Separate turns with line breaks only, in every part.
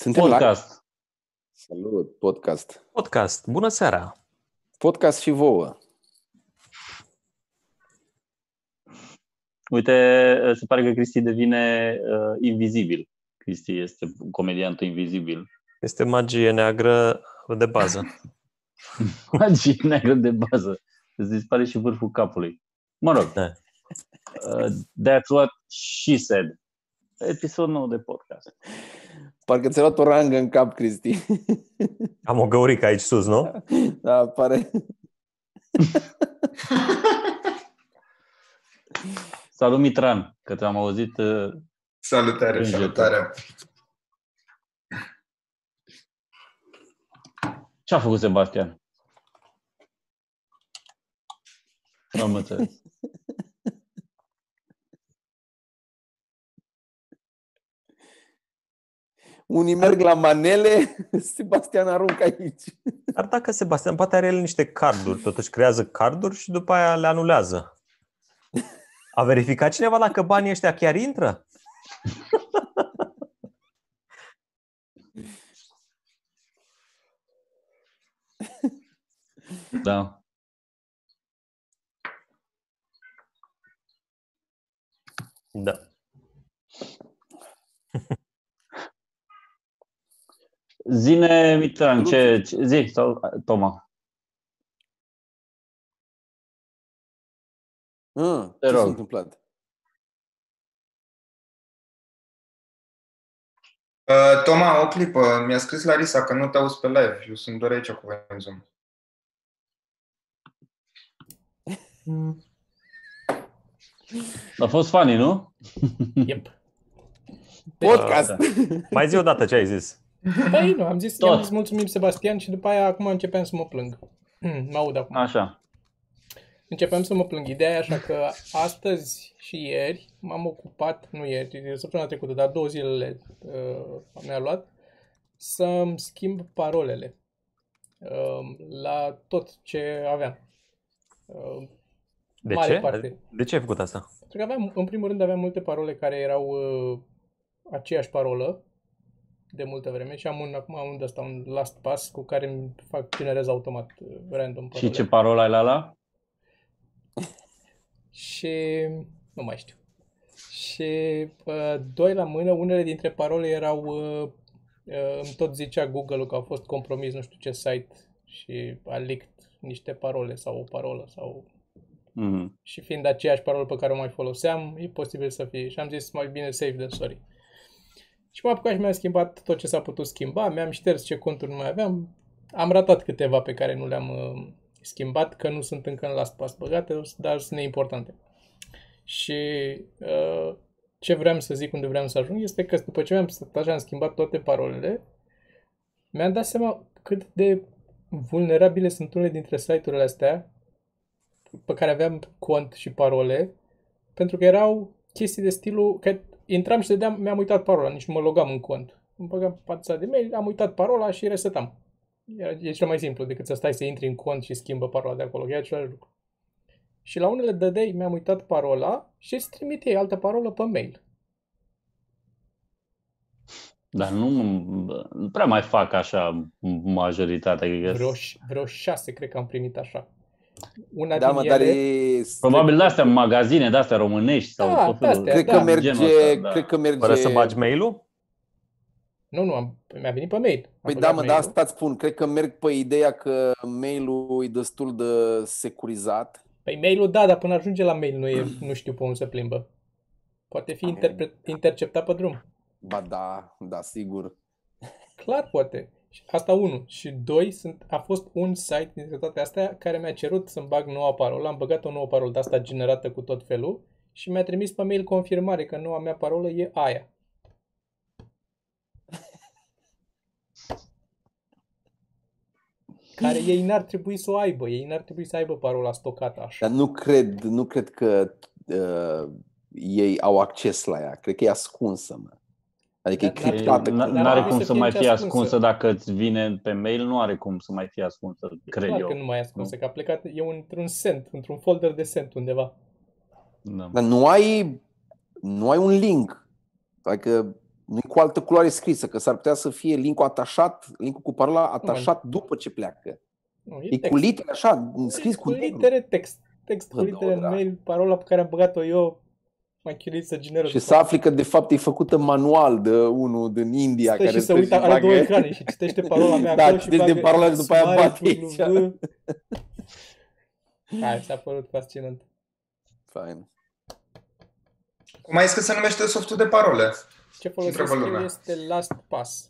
Suntem
Podcast.
live? Salut, podcast.
Podcast. Bună seara!
Podcast și vouă.
Uite, se pare că Cristi devine uh, invizibil. Cristi este comediantul invizibil.
Este magie neagră de bază.
Magie neagră de bază. Îți dispare și vârful capului. Mă rog.
Da.
Uh, that's what she said. Episod nou de podcast.
Parcă ți-a luat o rangă în cap, Cristi.
Am o găurică aici sus, nu?
Da, pare.
Salut Mitran, că te-am auzit. Uh,
Salutare,
Îngetă.
salutare.
ce a făcut Sebastian? Nu am înțeles.
Unii merg la manele, Sebastian aruncă aici.
Dar dacă Sebastian poate are el niște carduri, totuși creează carduri și după aia le anulează. A verificat cineva dacă banii ăștia chiar intră?
Da.
Da.
Zine, Mitran, ce, ce zi, sau Toma.
Ah,
Te
ce s-a
rog.
întâmplat?
Uh, Toma, o clipă. Mi-a scris Larisa că nu te auzi pe live. Eu sunt doar aici cu voi în Zoom.
A fost funny, nu?
Yep.
Podcast!
Mai zi o dată ce ai zis.
Păi nu, am zis,
Tot.
i-am zis mulțumim Sebastian și după aia acum începeam să mă plâng. Hmm, mă aud acum.
Așa.
Începeam să mă plâng. Ideea e așa că astăzi și ieri m-am ocupat, nu ieri, săptămâna trecută, dar două zilele uh, mi-a luat, să-mi schimb parolele uh, la tot ce aveam. Uh,
De
Mare
ce?
parte.
De ce ai făcut asta?
Pentru că aveam, în primul rând aveam multe parole care erau uh, aceeași parolă de multă vreme și am un, acum am un de asta, un last pass cu care îmi fac generez automat uh, random parole.
Și ce parolă ai la la?
Și nu mai știu. Și uh, doi la mână, unele dintre parole erau uh, uh, îmi tot zicea Google că au fost compromis nu știu ce site și a leaked niște parole sau o parolă sau
Mm.
și fiind aceeași parolă pe care o mai foloseam, e posibil să fie. Și am zis mai bine save than sorry. Și m-am apucat și mi-am schimbat tot ce s-a putut schimba, mi-am șters ce conturi nu mai aveam, am ratat câteva pe care nu le-am uh, schimbat, că nu sunt încă în last pass băgate, dar sunt neimportante. Și uh, ce vreau să zic unde vreau să ajung este că după ce mi-am stat așa, am schimbat toate parolele, mi-am dat seama cât de vulnerabile sunt unele dintre site-urile astea pe care aveam cont și parole, pentru că erau chestii de stilul că intram și dădeam, mi-am uitat parola, nici nu mă logam în cont. Îmi băgam fața de mail, am uitat parola și resetam. Era, e cel mai simplu decât să stai să intri în cont și schimbă parola de acolo. E același lucru. Și la unele dădeai, mi-am uitat parola și îți trimiteai altă parolă pe mail.
Dar nu, nu prea mai fac așa majoritatea, cred că
Vreo, vreo șase, cred că am primit așa. Una
Da,
din
mă,
ele,
dar e...
Probabil de astea magazine, de astea românești sau
Da,
tot felul.
de-astea,
Cred
da,
că merge,
genul ăsta, da.
cred că merge...
Fără să bagi mail-ul?
Nu, nu, am, mi-a venit pe mail. Am
Păi
băgat
da, mă, dar
mail-ul.
asta îți spun. Cred că merg pe ideea că mail-ul e destul de securizat.
Păi mail-ul da, dar până ajunge la mail nu, e, nu știu pe unde se plimbă. Poate fi interpre- interceptat pe drum.
Ba da, da, sigur.
Clar poate. Și Asta unul. Și doi, sunt, a fost un site dintre toate astea care mi-a cerut să-mi bag noua parolă. Am băgat o nouă parolă de asta generată cu tot felul și mi-a trimis pe mail confirmare că noua mea parolă e aia. Care ei n-ar trebui să o aibă. Ei n-ar trebui să aibă parola stocată așa.
Dar nu cred, nu cred că uh, ei au acces la ea. Cred că e ascunsă, mă. Adică e
Dar n-ar-
criptată.
Nu
Dar
are
n-ar
cum
trebui
să
să
mai
fie
fie
ascunsă.
ascunsă dacă îți vine pe mail, nu are cum să mai fie ascunsă, cred
Clar
eu.
că nu mai e ascunsă, că a plecat, e într-un sent, într-un folder de sent undeva.
Da.
Dar nu ai, nu ai un link. Adică nu cu altă culoare scrisă, că s-ar putea să fie linkul atașat, linkul cu parola atașat după ce pleacă.
Nu,
E
text.
cu litere așa, scris cu
cu litere text. Text cu
Bă,
litere în
da.
mail, parola pe care am băgat-o eu, m-am chinuit să generez.
Și să afli că de fapt e făcută manual de unul din India
Stă
care
și se
trebuie
uită,
să
are două
bagă-
ecrane și citește parola mea
Da,
acolo și
citește
bagă
parola și după aia
smile,
bate aici.
W. Hai, mi s-a părut fascinant.
Fain.
Cum ai zis că se numește softul de parole?
Ce folosesc
Întreabă
eu
lumea.
este LastPass.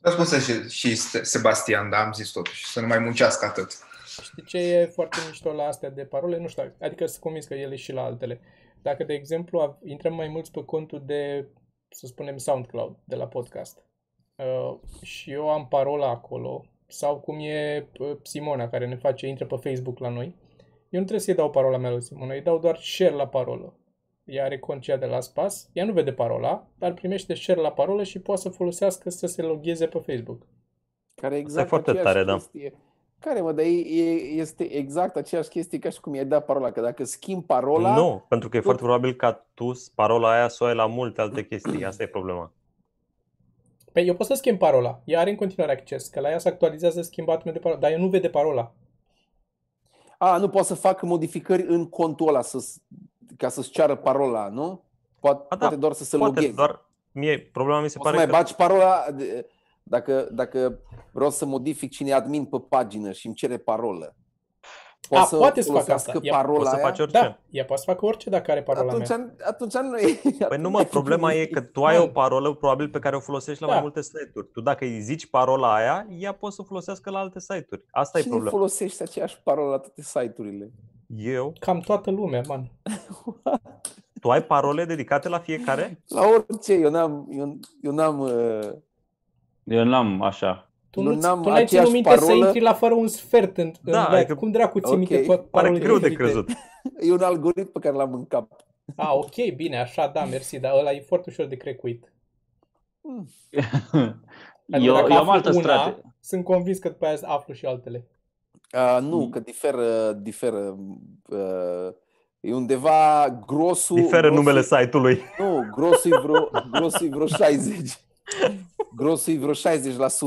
Răspunsă și, și Ste- Sebastian, da, am zis totuși, să nu mai muncească atât.
Știi ce e foarte mișto la astea de parole? Nu știu, adică sunt convins că ele și la altele. Dacă, de exemplu, av- intrăm mai mulți pe contul de, să spunem, SoundCloud, de la podcast, uh, și eu am parola acolo, sau cum e uh, Simona, care ne face, intră pe Facebook la noi, eu nu trebuie să-i dau parola mea lui Simona, îi dau doar share la parolă. Ea are concia de la spas, ea nu vede parola, dar primește share la parolă și poate să folosească să se logheze pe Facebook.
Care e exact
foarte
aceeași
tare, da.
Chestie. Care, mă, dar e, e, este exact aceeași chestie ca și cum i-ai dat parola. Că dacă schimbi parola,
Nu, pentru că e foarte probabil ca tu parola aia să o ai la multe alte chestii. Asta e problema.
Păi eu pot să schimb parola. Ea are în continuare acces, că la ea se actualizează schimbatul de parola, dar eu nu vede parola.
a, nu poți să fac modificări în contul ăla să, ca să-ți ceară parola, nu? Poate,
da,
poate doar să se
Poate,
logheze.
doar mie, problema mi se
Poți să
pare
mai
că...
bagi parola de- dacă, dacă vreau să modific cine e admin pe pagină și îmi cere parolă.
A, poate să fac
folosească
asta. Ea
parola
Poți să
aia?
faci orice.
Da, ea poate să facă orice dacă are parola
atunci,
mea.
atunci nu e.
Păi nu mă, problema e că tu ai o parolă probabil pe care o folosești la mai
Da.
multe site-uri. Tu dacă îi zici parola aia, ea poate să o folosească la alte site-uri. Asta e
Cine
problema.
folosește aceeași parolă la toate site-urile?
Eu,
Cam toată lumea, man.
tu ai parole dedicate la fiecare?
La orice, eu n-am, eu, eu n-am uh,
Eu n-am așa.
Tu
Nu
nu,
n-am
tu n-ai ținut
aceeași
minte să
parolă.
intri la fără un sfert în,
Da,
în
adică-
Cum dracu ții
Ok.
minte toate
Pare
parolele
greu de
diferite?
crezut.
e un algoritm pe care l-am în cap.
A, ok, bine, așa, da, mersi, dar ăla e foarte ușor de crecuit. Adică
eu,
dacă
eu am
aflu
altă
una,
strategie.
Sunt convins că după aia aflu și altele.
Uh, nu, că diferă, diferă. Uh, e undeva grosul.
Diferă
grosul-
numele site-ului.
Nu, grosul e vreo, grosul e vreo 60. Grosul e vreo 60%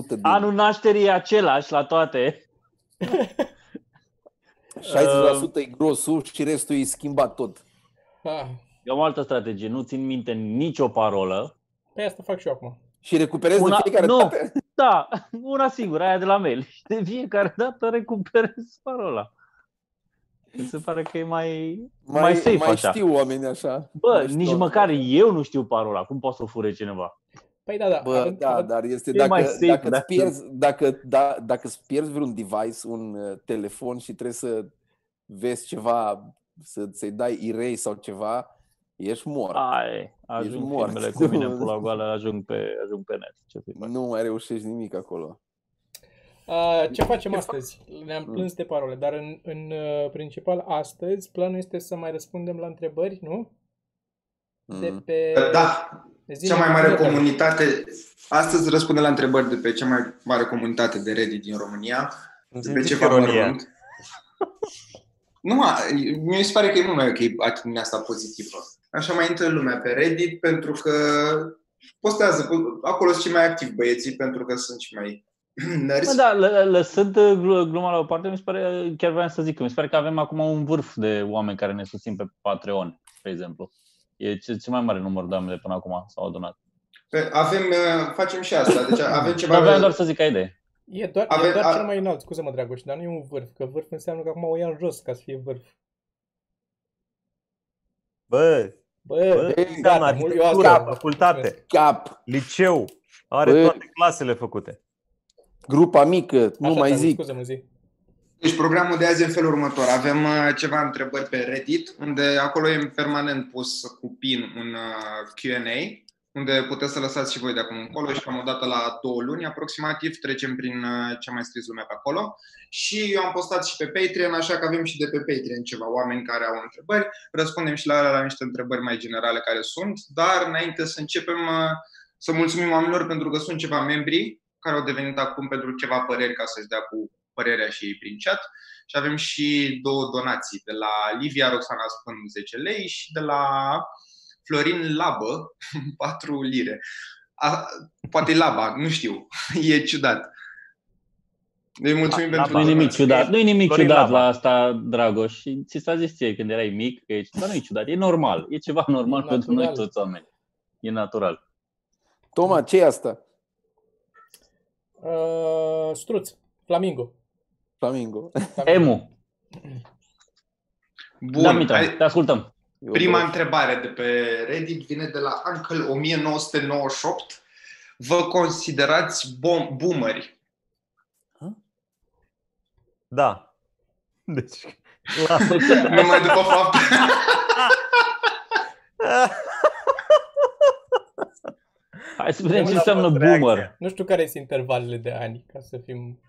din
Anul nașterii e același la toate.
60% e grosul și restul e schimbat tot.
Ah,
Eu am altă strategie. Nu țin minte nicio parolă.
pe asta fac și eu acum.
Și recuperezi
Una-
de fiecare
nu.
dată.
Da, una singură, aia de la mail. Și de fiecare dată recuperez parola. Mi se pare că e mai, mai,
Mai,
safe
mai
așa.
știu oamenii așa.
Bă,
Mai știu
nici
oamenii
măcar
așa.
eu nu știu parola. Cum poate să o fure cineva?
Păi da, da.
Bă,
având-
da,
având-
dar este
E
dacă,
mai safe,
dacă,
da.
îți pierzi, dacă, da, dacă îți pierzi vreun device, un uh, telefon și trebuie să vezi ceva, să, să-i dai erase sau ceva, ești mort.
Ai, ajung
mort.
filmele cu mine în pula goală, ajung pe, ajung pe net. Ce să fac?
Nu mai reușești nimic acolo.
Uh, ce facem astăzi? Ne-am
Mm.
plâns de parole, dar în, în uh, principal astăzi planul este să mai răspundem la întrebări, nu? De
Mm.
pe...
Da,
zi
cea mai mare
de-
comunitate, astăzi răspunde la întrebări de pe cea mai mare comunitate de Reddit din România,
Îmi
de pe
simți
ceva
ironia.
mărunt. Nu, mă, mi se pare că e mult mai ok atitudinea asta pozitivă. Așa mai intră lumea pe Reddit pentru că postează, acolo sunt cei mai activi băieții pentru că sunt și mai
Bă,
nerzi.
da, lă- lăsând uh, glu- gluma la o parte, mi se pare, chiar vreau să zic că mi se pare că avem acum un vârf de oameni care ne susțin pe Patreon, de exemplu. E ce- cel mai mare număr de oameni de până acum s-au adunat.
Pe- Avem, uh, facem și asta, deci avem
Dar
ceva...
vreau doar să zic ca idee.
E doar,
Ave-
e doar
a-
cel mai înalt, scuze-mă, Dragoș, dar nu e un vârf, că vârf înseamnă că acum o ia în jos ca să fie vârf.
Bă,
Bă,
bă,
gata,
înseamnă
mult- eu
arhitectură,
asta-
facultate,
Cap,
liceu, are
Bă.
toate clasele făcute.
grupa mică, nu
Așa,
mai
Dragoș,
zic.
Scuze-mă, zi.
Deci programul de azi e în felul următor. Avem uh, ceva întrebări pe Reddit, unde acolo e permanent pus cu pin un uh, Q&A, unde puteți să lăsați și voi de acum încolo și cam o dată la două luni aproximativ trecem prin uh, ce a mai scris lumea pe acolo. Și eu am postat și pe Patreon, așa că avem și de pe Patreon ceva oameni care au întrebări. Răspundem și la, alea, la niște întrebări mai generale care sunt, dar înainte să începem uh, să mulțumim oamenilor pentru că sunt ceva membri care au devenit acum pentru ceva păreri ca să-și dea cu părerea și ei prin chat. Și avem și două donații, de la Livia Roxana Spân 10 lei și de la Florin Labă, 4 lire. A, poate e Laba, nu știu. E ciudat. Îi mulțumim
A,
pentru
Nu e nimic
donație.
ciudat, nu e nimic
Florin
ciudat
Lava.
la asta, Dragoș. Și ți s-a zis ție când erai mic că e ceva, nu e ciudat, e normal. E ceva normal
E
pentru noi
natural.
toți oameni. E natural.
Toma, ce e asta?
Uh, struț. Flamingo.
Flamingo.
Emu,
Bun,
da, Mitra,
hai-
te ascultăm.
Eu
Prima
vreau-
întrebare de pe Reddit vine de la Uncle 1998. Vă considerați bom- boomeri?
Da. Deci, lasă
Numai după fapt.
Hai să vedem ce
Una
înseamnă
fost reacția.
boomer.
Nu știu care sunt intervalele de ani, ca să fim...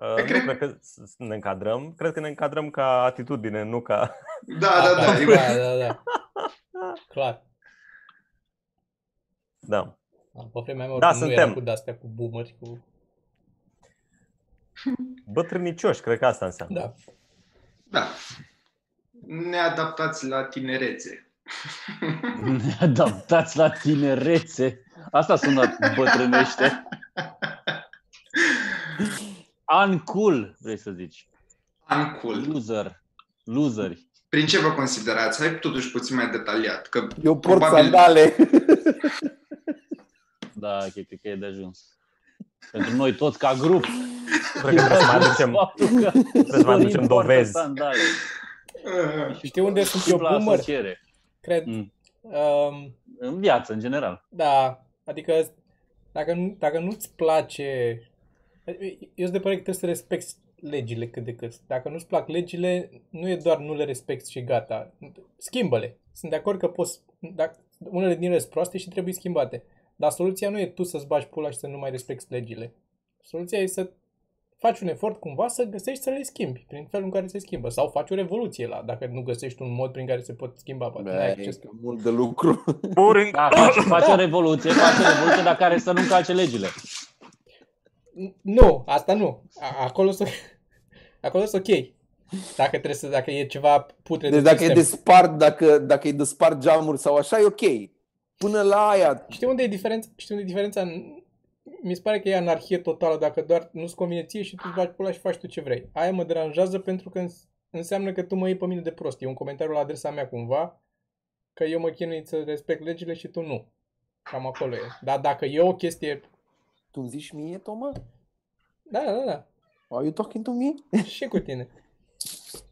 Uh,
Cred-
nu cred că s- ne încadrăm. Cred că ne încadrăm ca atitudine, nu ca...
Da, da, da.
da,
e-
da, da, da. Clar.
Da.
Pe vremea mea
Da,
oricum nu era
suntem.
cu de-astea, cu boomeri, cu...
Bătrânicioși, cred că asta înseamnă.
Da.
Da. Neadaptați la tinerețe.
Ne adaptați la tinerețe. Asta sună bătrânește. Uncool, vrei să zici.
Uncool.
Loser. Loseri.
Prin ce vă considerați? Hai totuși puțin mai detaliat. Că
Eu port
probabil-
sandale.
Da, cred, cred că e de ajuns. Pentru noi toți ca grup.
Cred că trebuie să mai aducem,
Faptul că
trebuie să mai aducem
Sorin poartă
dovezi.
Sandale.
Uh,
Știi unde sunt eu
Simpla
boomer?
asociere.
Cred.
Mm.
Um,
În viață, în general.
Da, adică dacă, nu, dacă nu-ți place... Eu sunt de părere că trebuie să respecti legile cât de cât. Dacă nu-ți plac legile, nu e doar nu le respecti și gata. Schimbă-le. Sunt de acord că poți... Dacă, unele din ele sunt proaste și trebuie schimbate. Dar soluția nu e tu să-ți bagi pula și să nu mai respecti legile. Soluția e să faci un efort cumva să găsești să le schimbi prin felul în care se schimbă. Sau faci o revoluție la, dacă nu găsești un mod prin care se pot schimba. Poate n-ai
Bă,
acces.
e mult de lucru.
Boring.
Da, faci, faci o revoluție, faci o revoluție, dar care să nu încalce legile.
Nu, asta nu. A- Acolo sunt acolo sunt ok. Dacă trebuie să, dacă e ceva putre
Deci
de
dacă e
sistem.
de spart, dacă, dacă e de spart geamuri sau așa, e ok. Până la aia,
Știi unde e diferența? Știi unde e diferența? Mi se pare că e anarhie totală dacă doar nu-ți convine ție și tu îți bagi pula și faci tu ce vrei. Aia mă deranjează pentru că îns- înseamnă că tu mă iei pe mine de prost. E un comentariu la adresa mea cumva că eu mă chinui să respect legile și tu nu. Cam acolo e. Dar dacă e o chestie...
tu îmi zici mie, Toma?
Da, da, da.
Are you talking to me?
Și cu tine.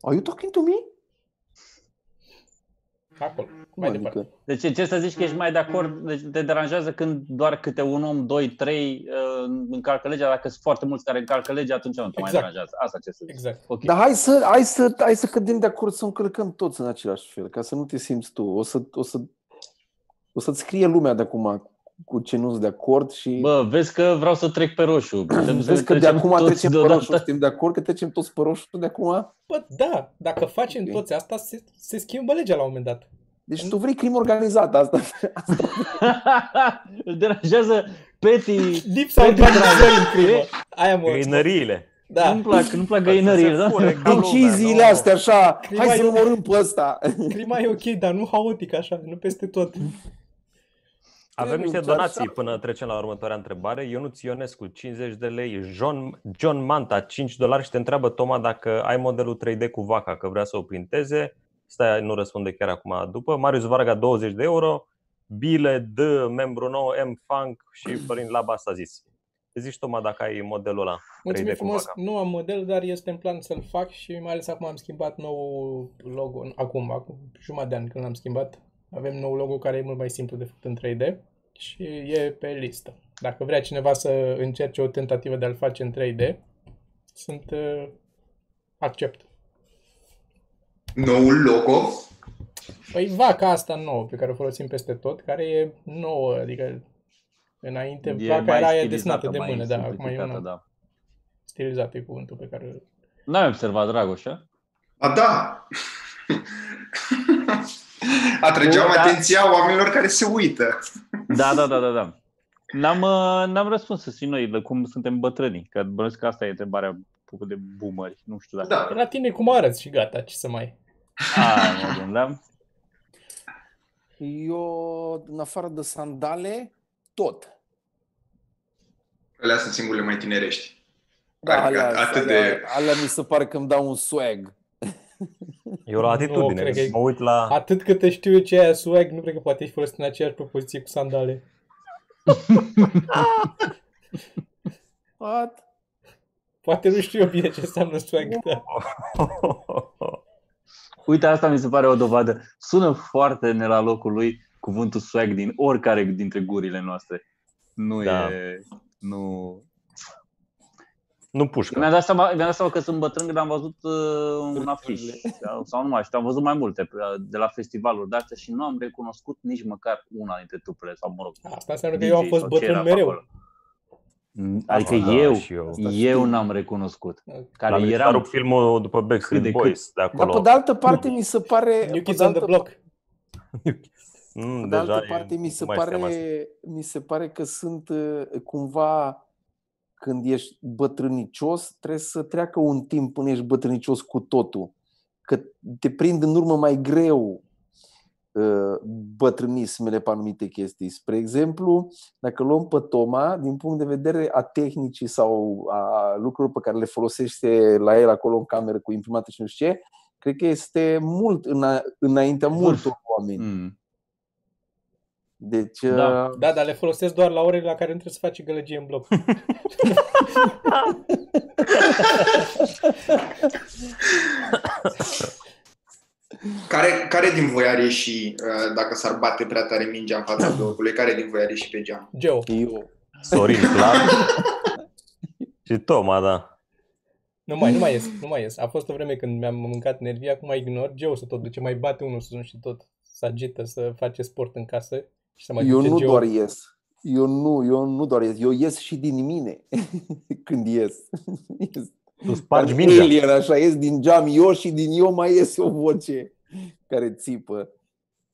Are you talking to me?
Acolo. Mai
Adică-
departe.
Deci ce să zici că ești mai de acord, deci te deranjează când doar câte un om, doi, trei uh, încalcă legea, dacă sunt foarte mulți care încalcă legea, atunci nu te mai
Exact.
deranjează. Asta ce să zici.
Exact.
Ok.
Dar hai să, hai, să, hai să cădem de acord să încălcăm toți în același fel, ca să nu te simți tu. O, să, o, să, o să-ți scrie lumea de acum cu ce nu-s de acord și
Bă, vezi că vreau să trec pe roșu. Putem să
vezi că de
trecem
acum
toți
trecem pe
deodată.
roșu. Suntem de acord că trecem toți pe roșu de acum?
Bă, da, dacă facem
Ok.
toți asta, se, se schimbă legea la un moment dat.
Deci tu vrei crimă organizată asta.
Îl deranjează petty.
Lipsa
Pe
organizării în crimă. Aia mă...
Găinăriile.
Da.
Nu-mi plac, nu-mi plac găinările, da?
fure ca lumea,
Deciziile
nu?
astea așa,
Crima
hai să
e-
numărâm pe ăsta.
Clima e ok, dar nu haotic așa, nu peste tot.
Avem
Trebuie
niște
doar
donații
așa.
până trecem la următoarea întrebare. Ionuț Ionescu, 50 de lei. John, John Manta, 5 dolari și te întreabă Toma dacă ai modelul 3D cu vaca, că vrea să o printeze. Stai, nu răspunde chiar acum după. Marius Varga, 20 de euro. Bile D, membru nou, M Funk și Florin Laba s-a zis. Te zici, Toma, dacă ai modelul ăla 3D
Mulțumim
cu
frumos,
vaca.
nu am model, dar este în plan să-l fac și mai ales acum am schimbat nou logo, acum, acum jumătate de an când l-am schimbat. Avem nou logo care e mult mai simplu de făcut în 3D și e pe listă. Dacă vrea cineva să încerce o tentativă de a-l face în 3D, sunt uh, accept.
Noul logo.
Păi vaca asta nouă pe care o folosim peste tot, care e nouă, adică înainte
E
vaca
mai
era aia
stilizată,
desenată de
mai
mână, da, acum e
simplificată,
una
da.
stilizată e cuvântul pe care
N-ai observat, Dragoș, a?
A, da. Atrăgeam
Bun, da.
atenția oamenilor care se uită.
Da, da, da, da, da. N-am, uh, n-am răspuns să și noi de cum suntem bătrâni, că bănuiesc că asta e întrebarea făcută de boomeri. Nu știu dacă...
Da.
la tine cum arăți și gata, ce să mai...
A, mă gândeam.
Eu, în afară de sandale, tot.
Alea sunt singurele mai tinerești.
Da,
Adică
alea,
atât
alea,
de-
alea mi se pare că îmi dau un swag.
Eu la atitudine,
cred că e-
mă uit la...
Atât cât te știu eu ce e aia swag, nu cred că poate ești folosit în aceeași propoziție cu sandale.
What?
Poate nu știu eu bine ce înseamnă swag, da.
Uite, asta mi se pare o dovadă. Sună foarte ne la locul lui cuvântul swag din oricare dintre gurile noastre. Nu
Da.
e... Nu...
Nu pușcă.
Mi-am dat, seama, mi-am dat seama că sunt bătrân când am văzut uh, un afiș sau, sau nu mai știu, am văzut mai multe uh, de la festivaluri de astea și nu am recunoscut nici măcar una dintre trupele sau, mă rog,
Asta înseamnă că eu am
DJ
fost
sau ce era
bătrân
pe
mereu.
acolo. Mm, Adică
Da,
eu,
și eu.
Asta
eu
știu.
n-am recunoscut.
Da.
Care
L-am
eram
rupt filmul după
Cât
Backstreet
de cât.
Boys de
Dar
acolo.
pe de altă parte mi se pare...
New
pe
Kids
de
on the
altă,
Block.
Mm,
pe de altă
deja e-
parte mi se,
nu mai știam asta.
pare, mi se pare că sunt uh, cumva când ești bătrânicios, trebuie să treacă un timp până ești bătrânicios cu totul. Că te prind în urmă mai greu uh, bătrânismele pe anumite chestii. Spre exemplu, dacă luăm pe Toma, din punct de vedere a tehnicii sau a lucrurilor pe care le folosește la el acolo în cameră cu imprimată și nu știu ce, cred că este mult îna- înaintea
Vârf.
multor oameni.
Mm.
Deci,
Da.
uh,
Da, dar le folosesc doar la orele la care nu trebuie să faci gălăgie în bloc.
Care, care din voi ar ieși, uh, dacă s-ar bate prea tare mingea în fața blocului, care din voi ar ieși pe geam?
Geo.
eu,
Sorin, clar. și Toma, da.
Nu mai, nu mai ies, nu mai ies. A fost o vreme când mi-am mâncat nervii, acum ignor. Geo să tot duce, mai bate unul sus și tot să agită, să face sport în casă și să mai
eu
duce
nu
Geo.
doar ies. Eu nu, eu nu doar ies. Eu ies și din mine când ies. ies.
Tu spargi
Ca
mingea.
Alien, așa ies din geam eu și din eu mai iese o voce care țipă.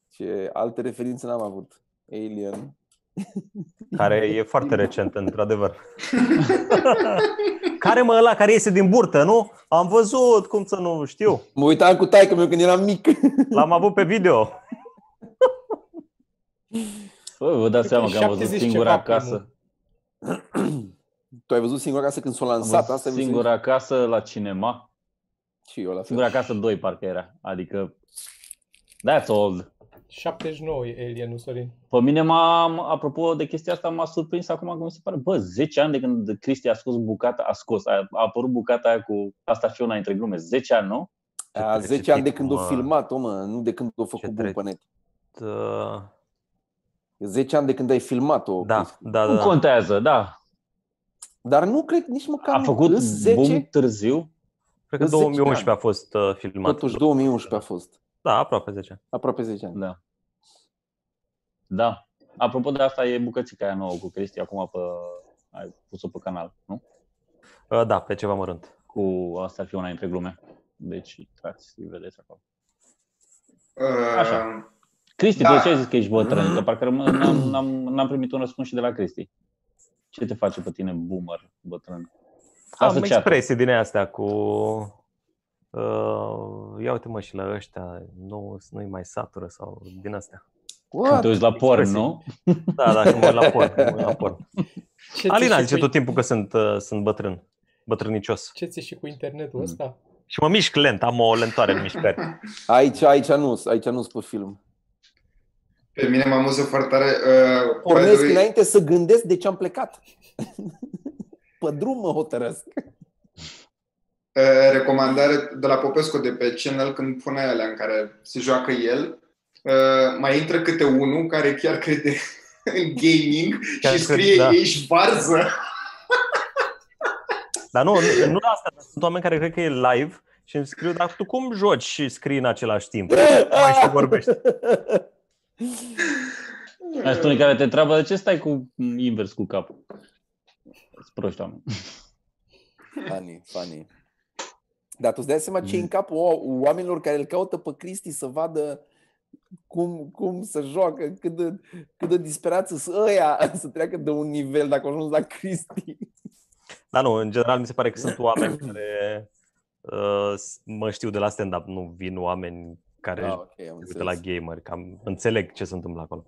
Ce alte referințe n-am avut. Alien.
Care e foarte recent, într-adevăr. care mă ăla care iese din burtă, nu? Am văzut, cum să nu știu.
Mă uitam cu taică meu când eram mic.
L-am avut pe video.
Bă, vă dați seama că am văzut
70
singura
ceva
acasă.
tu ai văzut singura casă când s-a
Am
lansat?
văzut
Asta mi se-
singura acasă la cinema.
Și eu la fel.
Singura acasă 2 parcă era. Adică That's old.
79 e Alien, nu Sorin.
Pe mine m-a, apropo de chestia asta, m-a surprins acum că mi se pare, bă, 10 ani de când Cristi a scos bucata, a scos, a, a apărut bucata aia cu asta și una dintre glume. 10 ani, nu?
A,
Ce
10 ani de
tip,
când o
mă.
filmat, mă, nu de când o făcut
Ce
bun
tre-
pe net.
Uh,
E 10 ani de când ai filmat-o.
Da,
Cristi.
da,
Nu
da.
contează, da.
Dar nu cred nici măcar
A făcut
îs 10,
boom târziu.
Cred că
În 10
2011
ani.
a fost uh, filmat.
totuși 2011 a fost.
Da, aproape 10.
Aproape 10 ani.
Da. Da. Apropo de asta, e bucățica aia nouă cu Cristi, acum pe, ai pus-o pe canal, nu?
Uh, Da, pe ceva mărunt.
Cu asta ar fi una dintre glume. Deci, trați să vedeți acolo.
Uh,
Așa. Cristi,
Da.
tu ce ai zis că ești bătrân? Că parcă rămân- n-am, n-am, n-am primit un răspuns și de la Cristi. Ce te face pe tine boomer, bătrân?
Am
Asociat.
expresii din astea cu... Uh, ia uite mă și la ăștia, nu, nu-i mai satură sau din astea.
Când
What?
te uiți la porn,
Expresii.
nu?
Da, da, când mă uit la porn. când mă uit la porn.
Ce
Alina
ți-e
zice
și
tot
cu,
timpul că sunt, uh, sunt bătrân, bătrânicios.
ce ți și cu internetul
Mm.
ăsta?
Și mă mișc lent, am o lentoare în mișcare.
Aici, aici nu, aici nu pe film.
Pe mine mă amuză foarte tare. Uh, by the
Pornesc
way,
înainte să gândesc de ce am plecat. pe drum mă hotărăsc.
uh, recomandare de la Popescu de pe channel când pune alea în care se joacă el. Uh, mai intră câte unul care chiar crede în gaming
Chiar
și
crede,
scrie
da.
ești varză.
Dar nu, nu, nu asta, dar sunt oameni care cred că e live și îmi scriu, dar tu cum joci și scrii în același timp? Mai și vorbești.
Ai spune care te întreabă de ce stai cu invers cu capul. Sunt proști oameni.
Funny, funny. Dar tu îți dai seama ce e în capul o- oamenilor care îl caută pe Cristi să vadă cum, cum să joacă, cât de, cât de disperați sunt ăia să treacă de un nivel dacă au ajuns la Cristi.
Dar nu, în general mi se pare că sunt oameni care uh, mă știu de la stand-up, nu vin oameni care
Ah,
își
ok, am
uită la
înțeles.
gamer, cam înțeleg ce se întâmplă acolo.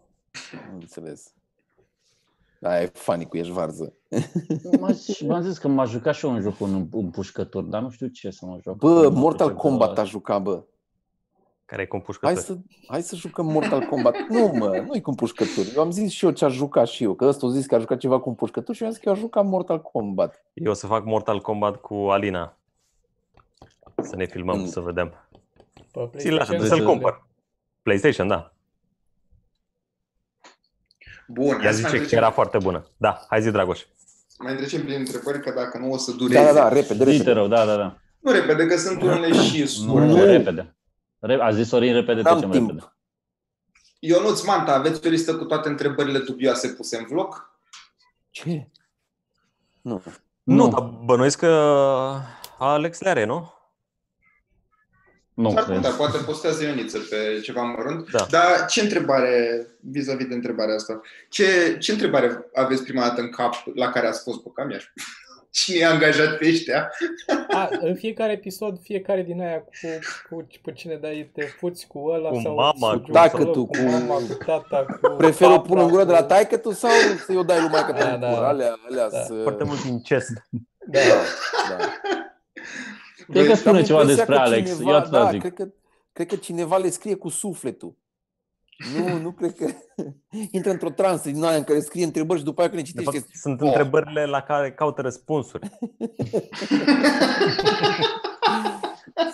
Am înțeles. Da, e funny cu ești varză.
M-am zis, m-am zis că m-a jucat și eu un joc cu un împușcător, dar nu știu ce să mă joc.
Bă,
Nu
Mortal
pricep
Kombat
de
a jucat, bă.
Care e cu
Hai
împușcători.
să, hai să jucăm Mortal Kombat. Nu, mă, nu-i cu împușcături. Eu am zis și eu ce aș jucat și eu, că ăsta a zis că a jucat ceva cu împușcături și eu am zis că eu aș jucat Mortal Kombat.
Eu o să fac Mortal Kombat cu Alina. Să ne filmăm,
Mm.
să vedem.
Pe
Ți-l lasă,
PlayStation?
să-l cumpăr. PlayStation, da.
Bun,
Ea
hai să mai
zice că
trecem,
era foarte bună. Da, hai zi, Dragoș.
mai trecem prin întrebări, că dacă nu o să dureze.
Da, da, da, repede,
Zi, te
repede.
rău, da, da, da.
Nu repede, că sunt unele și
Nu,
scurte.
nu, repede. Re- A zis Sorin repede,
N-am
trecem
timp.
repede.
Ionuț Manta, aveți o listă cu toate întrebările dubioase puse în vlog?
Ce? Nu.
Nu,
Nu,
dar bănuiesc că Alex le are, nu?
Nu.
S-ar putea, poate postează Ioniță pe ceva mărunt.
Da.
Dar ce întrebare, vis-a-vis de întrebarea asta, ce, ce întrebare aveți prima dată în cap la care ați fost bocamiaș? Cine i-a angajat pe ăștia?
A, în fiecare episod, fiecare din aia cu, cu pe cine dai, te fuți cu ăla
Cu
sau
mama,
să
cu
joci
tacătul,
cu
cu-
mama, cu tata, cu
Prefer o
tata,
pun în gură de la
cu-
taică tu sau să-i o dai lui maică
Da,
ta în
da.
gură? Alea, alea
Da.
să...
Foarte mult incest.
Da.
Da, da.
Cred că
Am
spune ceva
impresia
despre
că
Alex.
Cineva,
Eu atât
da,
zic.
cred că, cred că cineva le scrie cu sufletul. Nu, nu cred că... Intră într-o transă din aia în care scrie întrebări și după aia când le
De
citește...
fapt, sunt
Oh.
întrebările la care caută răspunsuri.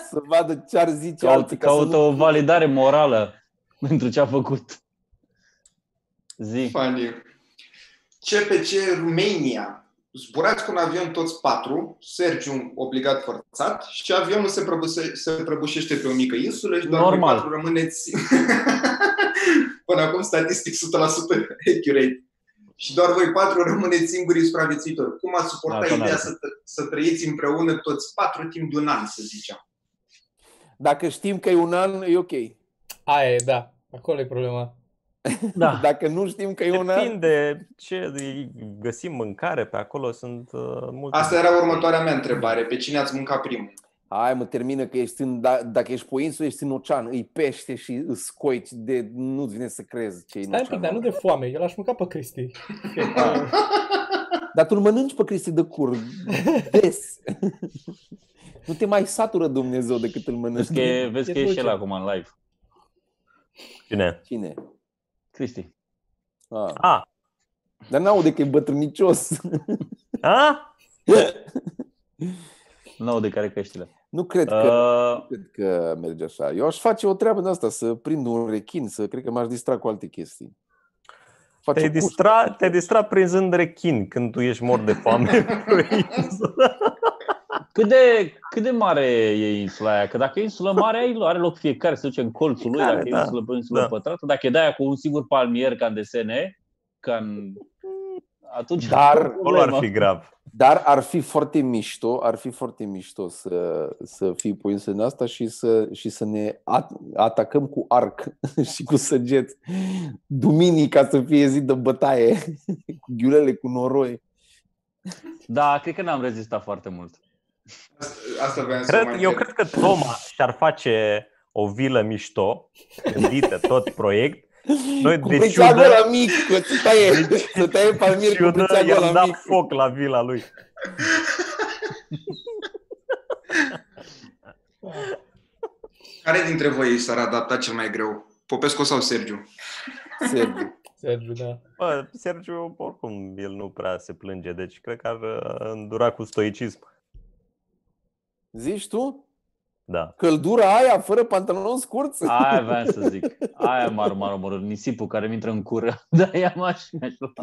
să vadă ce ar zice
Caut,
alții. ca să
caută
nu-
o validare morală pentru ce a făcut. Zi.
Funny. CPC Romania. Zburați cu un avion toți patru, Sergiu obligat forțat și avionul se, prăbuse, se prăbușește pe o mică insulă și doar voi
Normal.
patru rămâneți până acum statistic 100% accurate. Și doar voi patru rămâneți singurii supraviețuitori. Cum ați suportat
Da,
ideea
tonal.
să, să trăiți împreună toți patru timp de un an, să zicem?
Dacă știm că e un an, e ok.
Aia e, da. Acolo e problema.
Da.
Dacă nu știm că e un an...
Depinde ce găsim mâncare pe acolo, sunt uh, multe.
Asta era următoarea mea întrebare. Pe cine ați mâncat primul?
Hai mă, termină că ești în, da, dacă ești pe o insulă, ești în ocean, îi pește și îți scoici de... Nu-ți vine să crezi ce e în
Stai un
ocean.
pic, dar nu de foame. Eu l-aș mânca pe Cristi.
Ah. Dar tu îl mănânci pe Cristi de cur des. nu te mai satură Dumnezeu decât îl mănânci.
Vezi că, e, vezi
E
că e și
dulce.
el acum în live.
Cine?
Cine?
Cristi.
Ah.
A,
Dar n-aude că e bătrânicios.
a?
Nou de care căștile.
nu cred că,
Uh,
cred că merge așa. Eu aș face o treabă de asta, să prind un rechin, să cred că m-aș distra cu alte chestii. Face
Te-ai
o cușcă.
distra, te distra prinzând rechin când tu ești mort de foame pe o insulă.
Cât, de, cât de mare e insula aia? Că dacă e insulă mare, ai- are loc fiecare să duce în colțul lui,
Fiecare,
dacă e
da.
insulă pe insulă
Da.
pătrată. Dacă e de aia cu un singur palmier ca în desene, ca în... atunci
Dar-
e o
Acolo ar
problemă.
fi grav.
Dar ar fi foarte mișto, ar fi foarte mișto să, să fii pe insulă asta și să, și să ne at- atacăm cu arc și cu săgeți. Duminica să fie zi de bătaie, cu ghiulele, cu noroi.
Da, cred că n-am rezistat foarte mult.
Asta vreau să
Cred,
mai
eu
întreb.
cred că Toma și-ar face o vilă mișto, gândită tot proiect. Noi
Cu
de
briceagul
ciudă,
ăla mic, cu să taie, să taie palmier cu
ciudă
briceagul
i-am
ăla
dat
mic.
foc la vila lui.
Care dintre voi s-ar adapta cel mai greu? Popescu sau Sergiu?
Sergiu.
Sergiu, da.
Bă, Sergiu, oricum, el nu prea se plânge, deci cred că ar uh, îndura cu stoicism.
Zici tu?
Da.
Căldura aia, fără pantaloni scurți?
Aia vreau să zic. Aia m-ar, m-ar omorâ. Nisipul care mi intră în cură. Da, ia m-aș, mi-aș lua.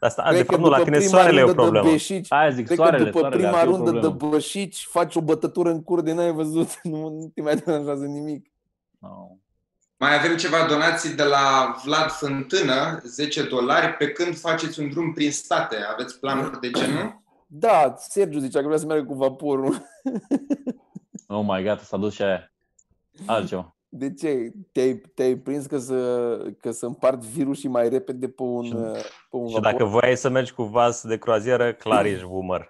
Asta, a,
Cred
de
că
fapt, nu, la
după
tine
prima
soarele e o
rundă de
problemă.
beșici,
Aia zic,
Cred
soarele,
că după
soarele,
prima
ar fi o
rundă de
problemă.
bășici faci o bătătură în cur de n-ai văzut, nu, nu te mai deranjează nimic.
No.
Mai avem ceva donații de la Vlad Fântână, 10 dolari, pe când faceți un drum prin state. Aveți planuri de genul?
Da, Sergiu zicea că vrea să meargă cu vaporul.
Oh my god, s-a dus și aia. Altceva.
De ce? Te-ai, te-ai prins că să, că să împart virusii mai repede pe un,
Și-
uh, pe un
Și
vapor?
dacă voiai să mergi cu vas de croazieră, clar ești boomer.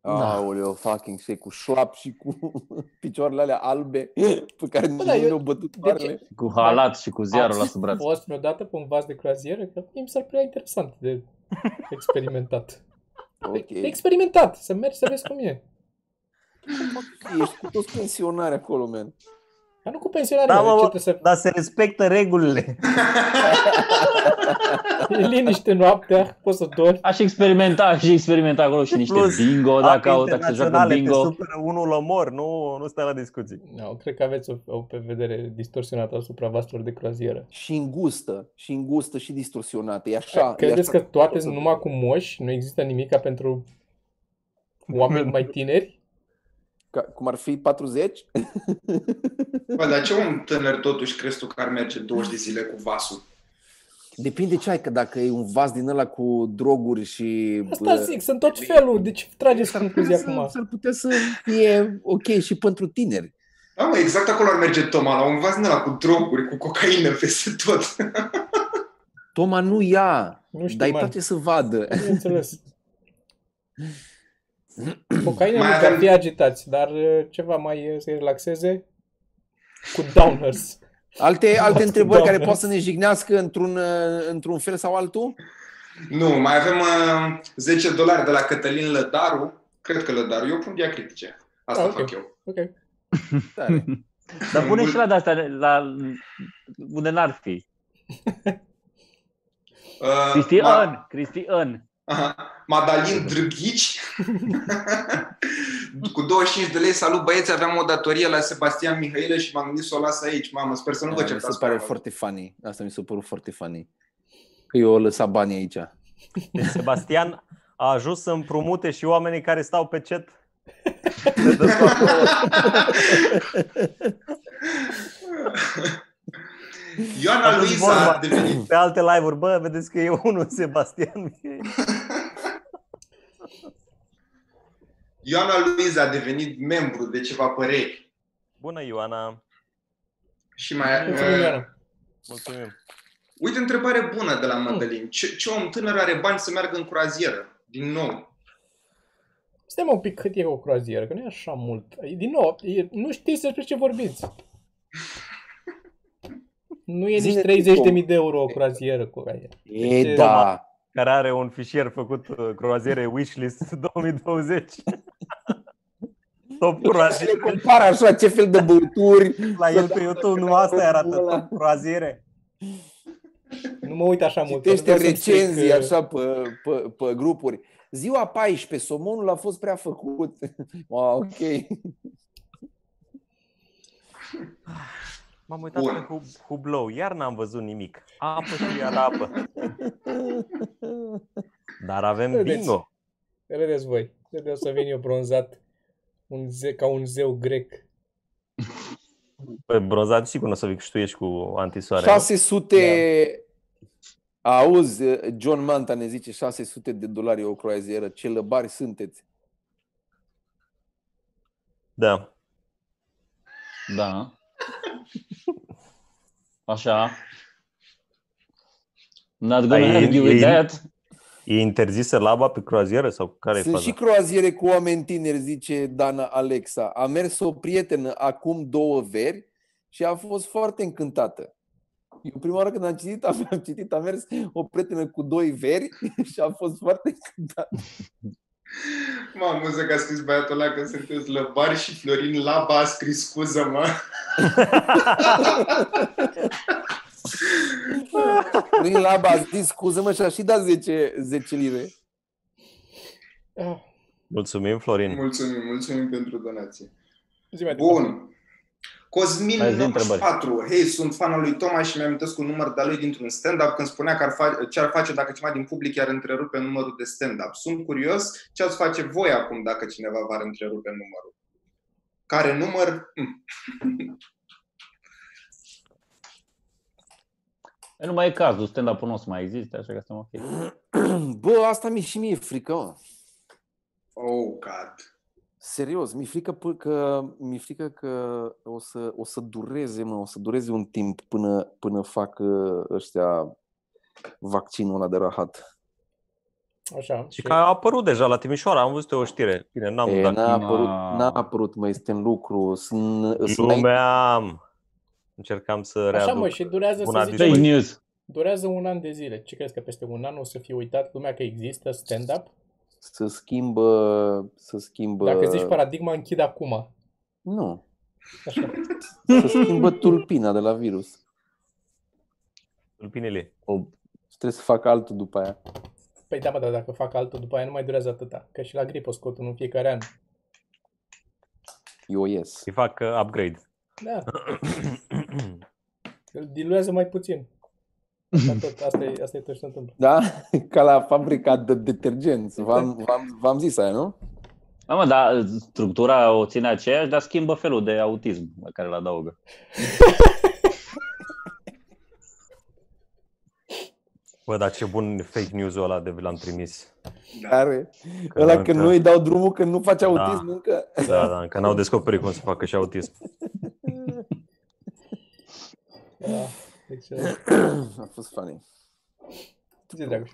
Da.
Aoleu, fucking shit, cu șlap și cu picioarele alea albe pe care
Bă,
nici
da,
nu
eu-
le-au bătut
de
soarele.
Cu halat și cu ziarul la sub braț.
Am fost vreodată pe un vas de croazieră, că mie mi s-ar prea interesant de experimentat.
Ok.
De experimentat, să mergi să vezi cum e.
Ești cu toți pensionari acolo, man.
Dar nu cu pensionari,
Da,
da,
mă,
ce
mă,
trebuie să
dar se respectă regulile.
e liniște noaptea, poți să dormi.
Aș experimenta, aș experimenta acolo și niște
Plus,
bingo, dacă au, dacă se joacă
internaționale,
bingo.
Te supără unul la mor, nu, nu stai la discuții.
No, cred că aveți o, o vedere distorsionată asupra vaselor de croazieră.
Și îngustă, și îngustă și distorsionată. E așa. e
Credeți
așa.
că toate sunt numai cu moși? Nu există nimica pentru oameni mai tineri?
Ca, cum ar fi 40?
Bă, dar ce om tânăr totuși crezi tu că ar merge 20 de zile cu vasul?
Depinde ce ai, că dacă e un vas din ăla cu droguri și...
Asta
bă,
zic, sunt tot felul. Deci trageți concluzia
s-ar,
acum.
s-ar putea să fie ok și pentru tineri.
Da, mă, exact acolo ar merge Toma, la un vas din ăla cu droguri, cu cocaină peste tot.
Toma nu ia,
Nu știu,
dar îi
man.
place să vadă.
Bineînțeles. Cocaina
Mai
nu
avem-
avem... fi agitați, dar uh, ceva mai uh, să-i relaxeze cu downers.
Alte, alte
Cu
întrebări care
doamne.
pot să ne jignească într-un, uh, într-un fel sau altul?
Nu, mai avem uh, 10 dolari de la Cătălin Lădaru. Cred că Lădaru. Eu pun diacritice. Asta
Ah, ok.
fac eu.
Ok.
Tare.
Dar pune și la de-astea, la, unde n-ar fi.
Uh,
Cristian, Cristian.
Aha. Madalin Drăghici. cu 25 de lei, salut băieți, aveam o datorie la Sebastian Mihailă și m-am gândit să o las aici. Mamă, sper să nu vă
Da, mi se
certați
pare
prea mult.
foarte funny. Asta mi s-a părut foarte funny. Că eu o lăsat banii aici.
Sebastian a ajuns să împrumute și oamenii care stau pe chat.
Ioana
A fost
Luiza
vorba
a devenit
Pe alte live-uri, bă, vedeți că e unul Sebastian.
Ioana Luiza a devenit membru de ceva păreri.
Bună, Ioana.
Și mai...
Mulțumim,
uh,
Ioana.
Mulțumim.
Uite, întrebare bună de la Madalin. Ce, ce om tânăr are bani să meargă în croazieră? Din nou.
Stai mă un pic cât e o croazieră, că nu e așa mult. E- Din nou, e, nu știți despre ce vorbiți. Nu e nici
Zine-ne
30.000 de euro o croazieră cu aia.
E,
Deci,
da.
Care are un fișier făcut uh, croaziere wishlist 2020. Top
Le
croaziere.
compar așa ce fel de băuturi.
La el pe YouTube nu asta arată
Ăla.
top croaziere.
Nu mă uit așa mult.
Citește
vreau să explic,
recenzii
uh,
așa pe, pe, pe grupuri. Ziua 14, somonul a fost prea făcut. Ah, ok.
M-am uitat
Bun.
pe Hub- Hublou, iar n-am văzut nimic. Apă și iar apă. Dar avem
Vedeți.
bingo.
Vedeți voi. Trebuie să vin eu bronzat un ze- ca un zeu grec.
Pe bronzat sigur nu o să vii că și tu ești cu antisoare. nu?
600... Auzi, John Manta ne zice 600 de dolari o croazieră. Ce lăbari sunteți.
Da.
Da. Așa. Not gonna
Ai-
argue with
e-
that.
E interzisă laba pe croazieră sau care e
Sunt
faza?
și croaziere cu oameni tineri, zice Dana Alexa. A mers o prietenă acum două veri și a fost foarte încântată. Eu prima oară când am citit, am, am citit, a mers o prietenă cu doi veri și a fost foarte încântată.
Mă amuză că a scris băiatul ăla că sunteți lăbari și Florin Laba a scris scuză-mă.
Prin laba a zis, scuză-mă și a și dat 10, 10 lire.
Ah,
Mulțumim, Florin.
Mulțumim, mulțumim pentru donație.
zi mai departe.
Bun. Cosmin
Hai, zi
94. Hei, sunt fan al lui Tomaș și mi-am un număr de lui dintr-un stand-up când spunea că ar fa- ce ar face dacă cineva din public i-ar întrerupe numărul de stand-up. Sunt curios ce ați face voi acum dacă cineva v-ar întrerupe numărul. Care număr? Hm.
E, Nu mai e cazul, stand-up-ul nu o să mai existe, așa că suntem ok.
Bă, asta mi și mie e frică, mă.
Oh, God.
Serios, mi-e frică p- că, mi-e frică că o, să, o să dureze, mă, o să dureze un timp până, până fac uh, ăștia vaccinul ăla de rahat.
Așa.
Și că a apărut deja la Timișoara, am văzut eu o știre. Bine, n-am
E,
dat
n-a apărut,
Ma.
n-a apărut, mai este în lucru. Sunt, sunt
Lumeam. Încercam să
Așa
readuc.
mă, și durează
Buna
să
Fake
zicem,
news.
durează un an de zile. Ce crezi că peste un an o să fie uitat lumea că există stand-up?
Să schimbă, să schimbă,
Dacă zici paradigma, închid acum.
nu,
Așa.
să schimbă tulpina de la virus.
Tulpinele.
O,
Și trebuie să facă altul după aia.
Păi da, mă, dar dacă fac altul, după aia nu mai durează atâta. Că și la gripă scot unul în fiecare an.
Eu ies.
Îi fac uh, upgrade.
Da, îl diluează mai puțin. Asta, tot, asta, e, asta e tot ce se întâmplă.
Da? Ca la fabrica de detergenți. V-am, v-am, v-am zis aia, nu?
da, mă, dar structura o ține aceeași, dar schimbă felul de autism la care îl adaugă.
Bă, dar ce bun fake news-ul ăla de vi l-am trimis.
Care?
Că
Ăla
încă-
când nu îi dau drumul, când nu face autism
Da.
încă.
Da, da, încă n-au descoperit cum să facă și autism.
Da, excelent.
A fost funny.
Zi, Dragoș.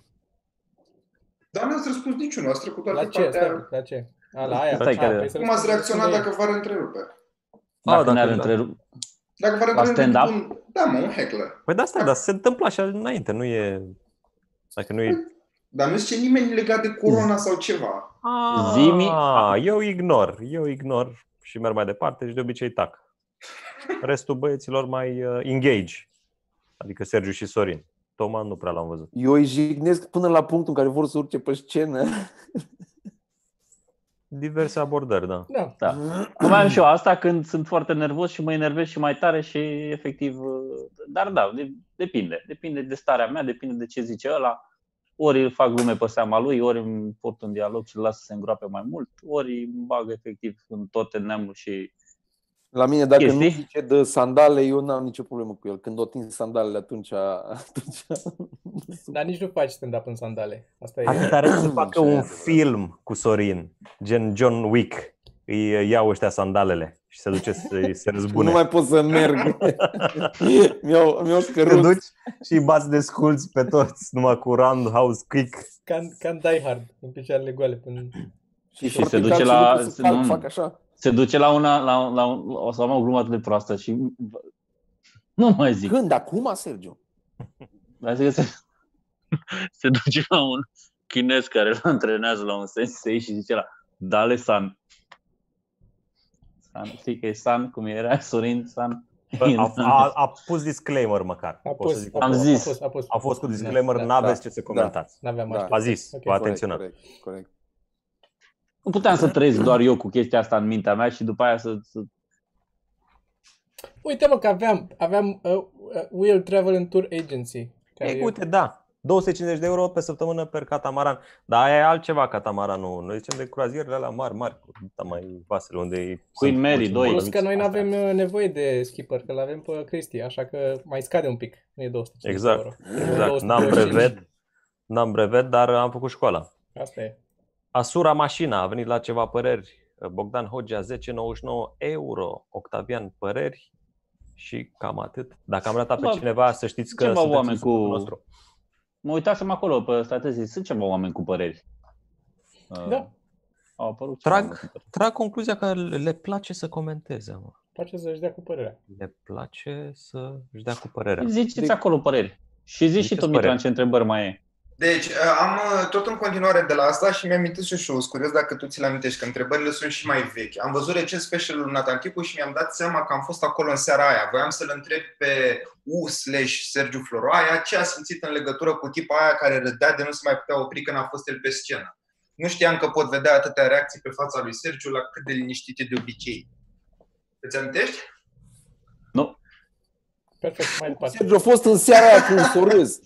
Dar nu ați răspuns niciunul, ați trecut doar
La
pe
ce?
partea...
Stai, la ce? A, la aia.
Stai
A,
că-
păi să
Cum ați
răspund-
reacționat
răspund
dacă v-ar întrerupe?
Dacă
dacă
ne-ar
da.
întrerupe.
Dacă v-ar
La
întrerupe
stand-up?
un... Da, mă, un heckler.
Păi da, stai, dar se întâmplă așa înainte, nu e... Dacă nu e...
Dar nu zice nimeni legat de corona sau ceva.
Zi-mi-
Ah, eu ignor, eu ignor și merg mai departe și de obicei tac. Restul băieților mai uh, engage, adică Sergiu și Sorin. Toma nu prea l-am văzut.
Eu îi jignesc până la punctul în care vor să urce pe scenă.
Diverse abordări, da.
Da.
Da. Cum am și eu asta când sunt foarte nervos și mă enervez și mai tare și efectiv... Dar da, de- depinde. Depinde de starea mea, depinde de ce zice ăla. Ori îl fac glume pe seama lui, ori îmi port un dialog și îl las să se îngroape mai mult, ori îmi bag efectiv în toate neamul și
La mine, dacă nu
Chestii?
zice de sandale, eu n-am nicio problemă cu el. Când o tin sandalele, atunci... atunci...
Dar nici nu faci stand-up în sandale. Asta
Ar fi
e.
tare să facă
Ce
un
adevărat.
film cu Sorin, gen John Wick. Îi iau ăștia sandalele și se duce să se răzbune.
Nu mai pot să merg. mi-au, mi-au
Te
scărut.
duci și îi bați de sculți pe toți, numai cu roundhouse quick.
Ca, ca în Die Hard, în picioarele goale. Până...
Și,
se
foarte
duce
calci,
la-
lucru să fac,
nu.
fac așa.
Se duce la una, la, la, o să am o glumă atât de proastă și nu mai zic.
Când? Acum, Sergiu?
Dar zic că se, se duce la un chinez care îl antrenează la un sensei și zice la Dale San. San, știi că e San, cum era Sorin San?
Bă, A, a, a pus disclaimer măcar.
A
Pot să
pus,
zic.
a
Am
pus,
zis.
A pus, a pus.
A fost cu disclaimer,
Da, da,
n-aveți
da,
ce să comentați.
N-aveam
Da.
așa.
A zis,
Ok.
v-a atenționat.
Corect, corect.
Nu puteam să trăiesc doar eu cu chestia asta în mintea mea și după aia să... să...
Uite mă că aveam, aveam uh, uh, Will Travel and Tour Agency. Care
E, uite, da. 250 de euro pe săptămână per catamaran. Dar aia e altceva catamaranul. Noi zicem de croazierele alea mari, mari, cu da, mai vasele unde e...
Queen
sunt
Mary,
mulți
doi.
Plus
îmbolnăviți.
că noi nu avem uh, nevoie de skipper, că l-avem pe Cristi, așa că mai scade un pic. Nu e 250
Exact,
euro.
Exact, n-am
225.
brevet, n-am brevet, dar am făcut școala.
Asta e.
Asura Mașina a venit la ceva păreri. Bogdan Hogea 10,99 euro. Octavian Păreri și cam atât. Dacă am ratat pe
Bă,
cineva, să știți că
ceva
sunteți
oameni
în sufletul
cu-
nostru.
Mă uitasem acolo pe statezii, sunt ceva oameni cu păreri. Uh,
Da.
Au apărut ceva
Trag.
oameni cu păreri.
Trag concluzia că le place să comenteze. Mă.
Place să-și dea cu părerea.
Le place să își dea cu părerea.
Ziceți acolo păreri. Și zici și
Ziceți
tu, Mitran,
păreri.
ce întrebări mai e.
Deci, uh, am uh, tot în continuare de la asta și mi-am amintit și eu, sunt curios dacă tu ți le amintești, că întrebările sunt și mai vechi. Am văzut recent specialul lui Nathan Ticu și mi-am dat seama că am fost acolo în seara aia. Voiam să-l întreb pe U slash Sergiu Floroaia ce a simțit în legătură cu tipa aia care râdea de nu se mai putea opri când a fost el pe scenă. Nu știam că pot vedea atâtea reacții pe fața lui Sergiu la cât de liniștit e de obicei. Îți amintești?
Nu.
Perfect, mai departe.
Sergiu a fost în seara aia cu un sorâs.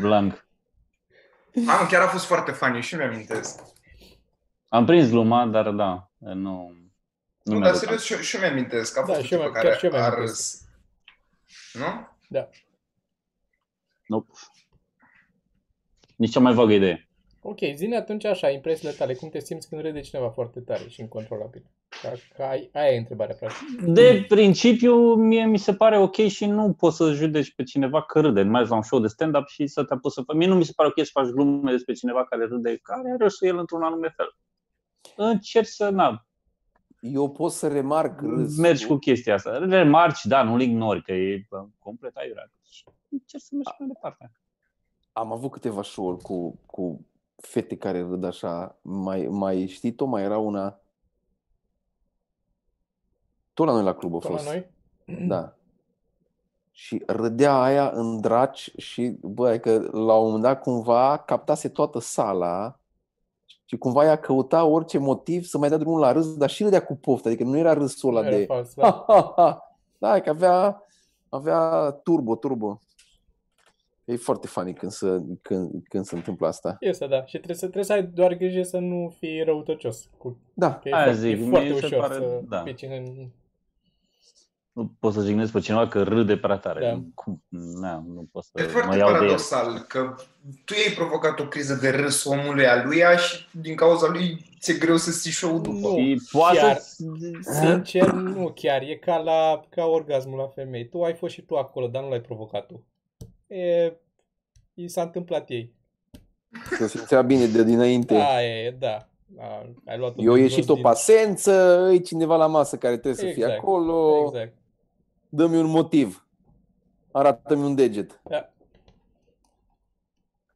Blank.
Am, chiar a fost foarte funny și mi amintesc.
Am prins gluma, dar da, nu... Nu,
Nu,
mi-a
dar
dat
serios, și, și eu mi-amintesc că a
Da,
fost
și
o
eu
tipă
mi- chiar
care
și eu mi-am
a
amintesc.
râs. Nu?
Nope. Nici cea mai vagă idee.
Ok, zine atunci așa, impresiile tale, cum te simți când râde cineva foarte tare și incontrolabil? Ca, ca ai, aia e întrebarea, practic.
De principiu, mie mi se pare ok și nu poți să judeci pe cineva că râde. Nu mai la un show de stand-up și să te apuci să faci. Mie nu mi se pare ok să faci glume despre cineva care râde, care are râsul el într-un anume fel. Încerci să, na,
Eu pot să remarc râsul.
mergi cu chestia asta. Remarci, da, nu-l ignori, că e bă, complet aiurea. Și încerci să mergi mai departe.
Am avut câteva show-uri cu, cu fete care râd așa. Mai, mai știi, tot mai era una... Tot la noi la club a
Tot la
fost.
noi?
Da. Și râdea aia în draci și, bă, că la un moment dat cumva captase toată sala și cumva ea căuta orice motiv să mai dea drumul la râs, dar și râdea cu poftă, adică nu era râsul
Nu
ăla
era
de...
fals,
Ha,
da.
ha, ha. Da, că avea, avea turbo, turbo. E foarte funny când se, când, când se întâmplă asta.
Este, da. Și trebuie să, trebuie să ai doar grijă să nu fii răutăcios. Cu,
Da,
că e
Aia
foarte,
zic,
e
mie
foarte
mi se
ușor
pare-
să
da.
pici în...
Nu poți să jignezi pe cineva că râde prea tare.
Da.
Cum? Na, nu poți
E
să
foarte
mă iau de el.
paradoxal că tu ai provocat o criză de râs omului a lui și din cauza lui ți-e greu să ții show după.
Nu.
Și poate
Chiar.
să-
Sincer, nu chiar. E ca la ca orgasmul la femei. Tu ai fost și tu acolo, dar nu l-ai provocat tu. E, i s-a întâmplat ei.
se simțea bine de dinainte.
Da, e, da. A, ai luat
Eu ieșit o pasență, e cineva la masă care trebuie să fie
Exact,
acolo,
Exact.
dă-mi un motiv, arată-mi un deget.
Da.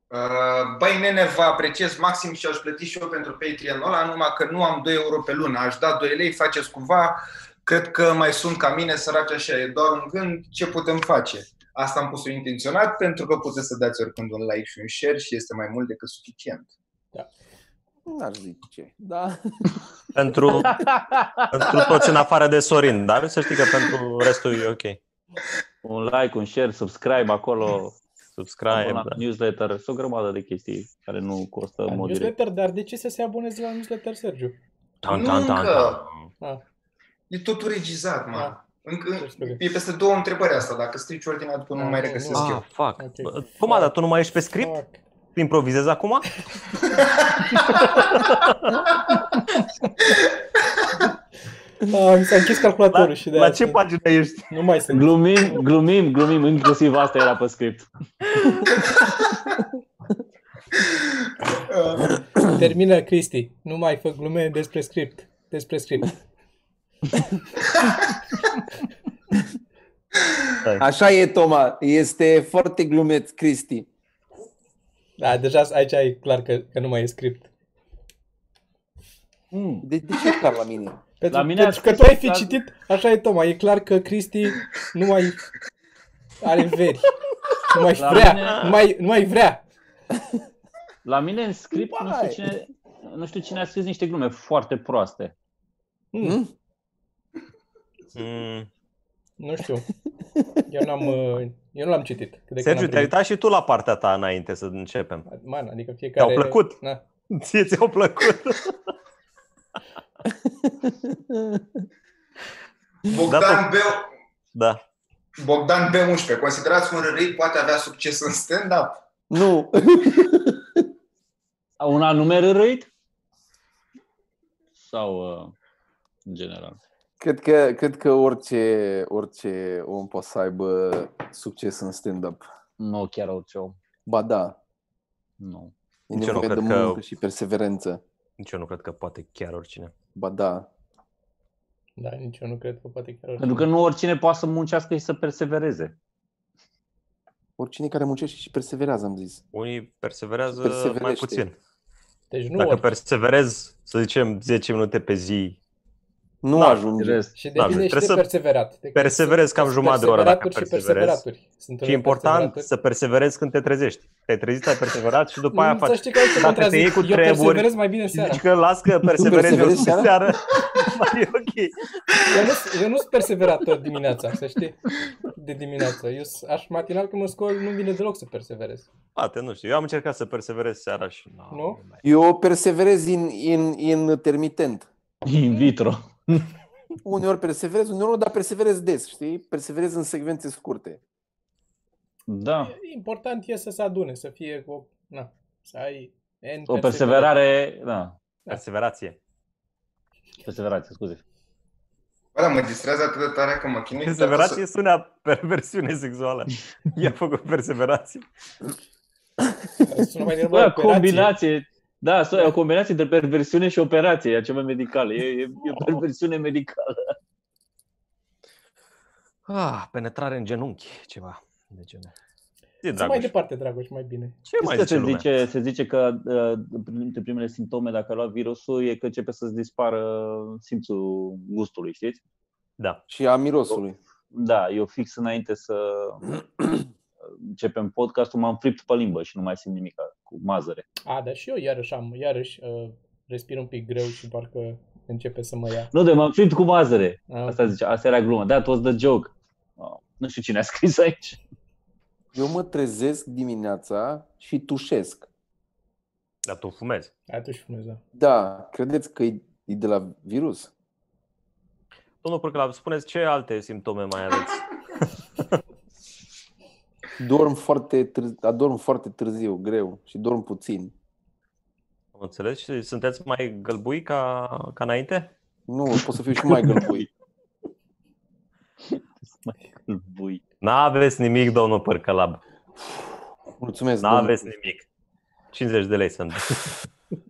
Uh, Băi, nene, vă apreciez maxim și aș plăti și eu pentru Patreon-ul ăla, numai că nu am 2 euro pe lună. Aș da 2 lei, faceți cumva. Cred că mai sunt ca mine, săraci așa, e doar un gând, ce putem face? Asta am pus-o intenționat pentru că puteți să dați oricând un like și un share și este mai mult decât suficient.
N-aș zice, da.
Pentru, pentru toți în afară de Sorin, dar să știi că pentru restul e ok.
un like, un share, subscribe acolo,
Subscribe,
la
da.
newsletter, sunt o grămadă de chestii care nu costă
La
în mod direct.
newsletter, dar de ce să se aboneze la newsletter, Sergiu?
Tan,
Nu
tan, tan,
încă.
tan.
Ah,
E totul regizat, mă.
Da.
Încă,
Scuze.
e peste două întrebări asta. Dacă strici ordinea, după nu
Ah,
mai
nu,
regăsesc
nu.
Ah,
eu.
fuck.
Ok.
Bă, Cum, dar tu nu mai ești pe script?
fuck.
Improvizezi acum?
Ah, mi s-a închis calculatorul
La,
și de
la
aia
ce
sunt-
pagină ești?
Nu mai sunt.
Glumim, glumim, glumim, inclusiv asta era pe script.
Termină, Cristi. Nu mai fă glume despre script. Despre script.
Așa e, Toma, este foarte glumeț, Cristi.
Da, deja aici e clar că, că nu mai e script.
Mm.
De, de ce e clar la mine?
Pentru,
La mine a
pentru că
scris
tu ai fi
la-
citit, așa e Toma, e clar că Cristi nu mai are veri. Nu mai
La
vrea,
mine-
nu mai, nu mai vrea.
La mine în script, nu știu,
Vai.
cine, nu știu cine a scris niște glume foarte proaste.
Hmm,
Hmm?
Mm.
nu știu. Eu n-am, uh, eu nu l-am citit. Cât de când
Sergiu,
am
te-ai
primit.
uitat și tu la partea ta înainte să începem.
Man, adică fiecare...
Te-au plăcut?
Na.
Ție ți-au plăcut?
Bogdan,
Da,
Beu,
Da.
Bogdan B11, considerați un râi poate avea succes în stand-up?
Nu.
Un anume râit? Sau uh, în general?
Cred că, cred că orice, orice om poate să aibă succes în stand-up.
Nu chiar orice om.
Ba da,
Nu.
e
Nici eu nu
nevoie de
cred că-
muncă și perseverență.
Nici eu nu cred că poate chiar oricine.
Ba da.
Da, nici eu nu cred că poate chiar
Pentru că nu oricine poate să muncească și să persevereze.
Oricine care muncește și perseverează, am zis.
Unii perseverează mai
Perseverește.
puțin.
Deci nu
Dacă
orice.
perseverezi, să zicem, 10 minute pe zi,
Nu
Da,
ajunge.
Rest.
Și
Da,
depinde și de
trebuie să
perseverat. Deci
perseverezi
sunt-
cam
sunt
jumătate de oră dacă
perseveraturi și
perseverezi.
perseveraturi. Sunt
și e
unele
important
perseveraturi.
să perseverezi când te trezești. Te-ai trezit, ai perseverat și după aia
Nu,
faci.
Să știi că aici
Dacă te iei
contrazic.
cu
Eu
treburi
perseverez mai bine
Și
seara.
zici că las că perseverezi eu
perseverezi
seara,
seara?
mai e ok.
Eu nu, eu nu sunt perseverator dimineața, să știi. De dimineață. Eu s- aș matinal când mă scol, nu vine deloc să perseverez.
Poate, nu știu. Eu am încercat să perseverez seara și... No,
Nu?
mai-
Eu perseverez in, in, intermitent.
In vitro.
Uneori perseverez, uneori nu, dar perseverez des, știi? Perseverez în secvențe scurte.
Da.
Important e să se adune, să fie o... Na, să ai N
O perseverare, da,
Perseverație.
perseverație, scuze.
Bă, dar mă distrează atât de tare că mă chinui.
Perseverație sună a perversiune sexuală. I-a făcut perseverație.
Sună mai degrabă
Bă,
operație.
combinație, da, so- e o combinație între perversiune și operație, e ceva medical, e, e, e o perversiune medicală.
Ah, penetrare în genunchi, ceva de genul. E
Zi mai
Dragoș.
departe, Dragoș, mai bine.
Ce mai
Știți că
zice
se,
lumea?
zice, se zice că uh, printre primele simptome dacă ai luat virusul e că începe să-ți dispară simțul gustului, știți?
Da.
Și a mirosului.
Da, eu fix înainte să începem podcastul m-am fript pe limbă și nu mai simt nimic cu mazăre.
A, dar și eu iarăși am, iarăși uh, respir un pic greu și parcă începe să mă ia.
Nu, de m-am fript cu mazăre.
Ah,
Asta zice, asta era glumă. That was the joke. Oh, nu știu cine a scris aici.
Eu mă trezesc dimineața și tușesc.
Dar tu fumezi.
Atunci fumez, da.
Da, credeți că e, e de la virus?
Domnul Părcăla, spuneți ce alte simptome mai aveți?
Dorm foarte, târziu, adorm foarte târziu, greu și dorm puțin.
Am înțeles? Și sunteți mai gălbui ca, ca înainte?
Nu, pot să fiu și mai gălbui.
Mai bui.
N-aveți nimic, domnul Părcălab.
Mulțumesc,
N-aveți
domnule.
nimic. 50 de lei sunt.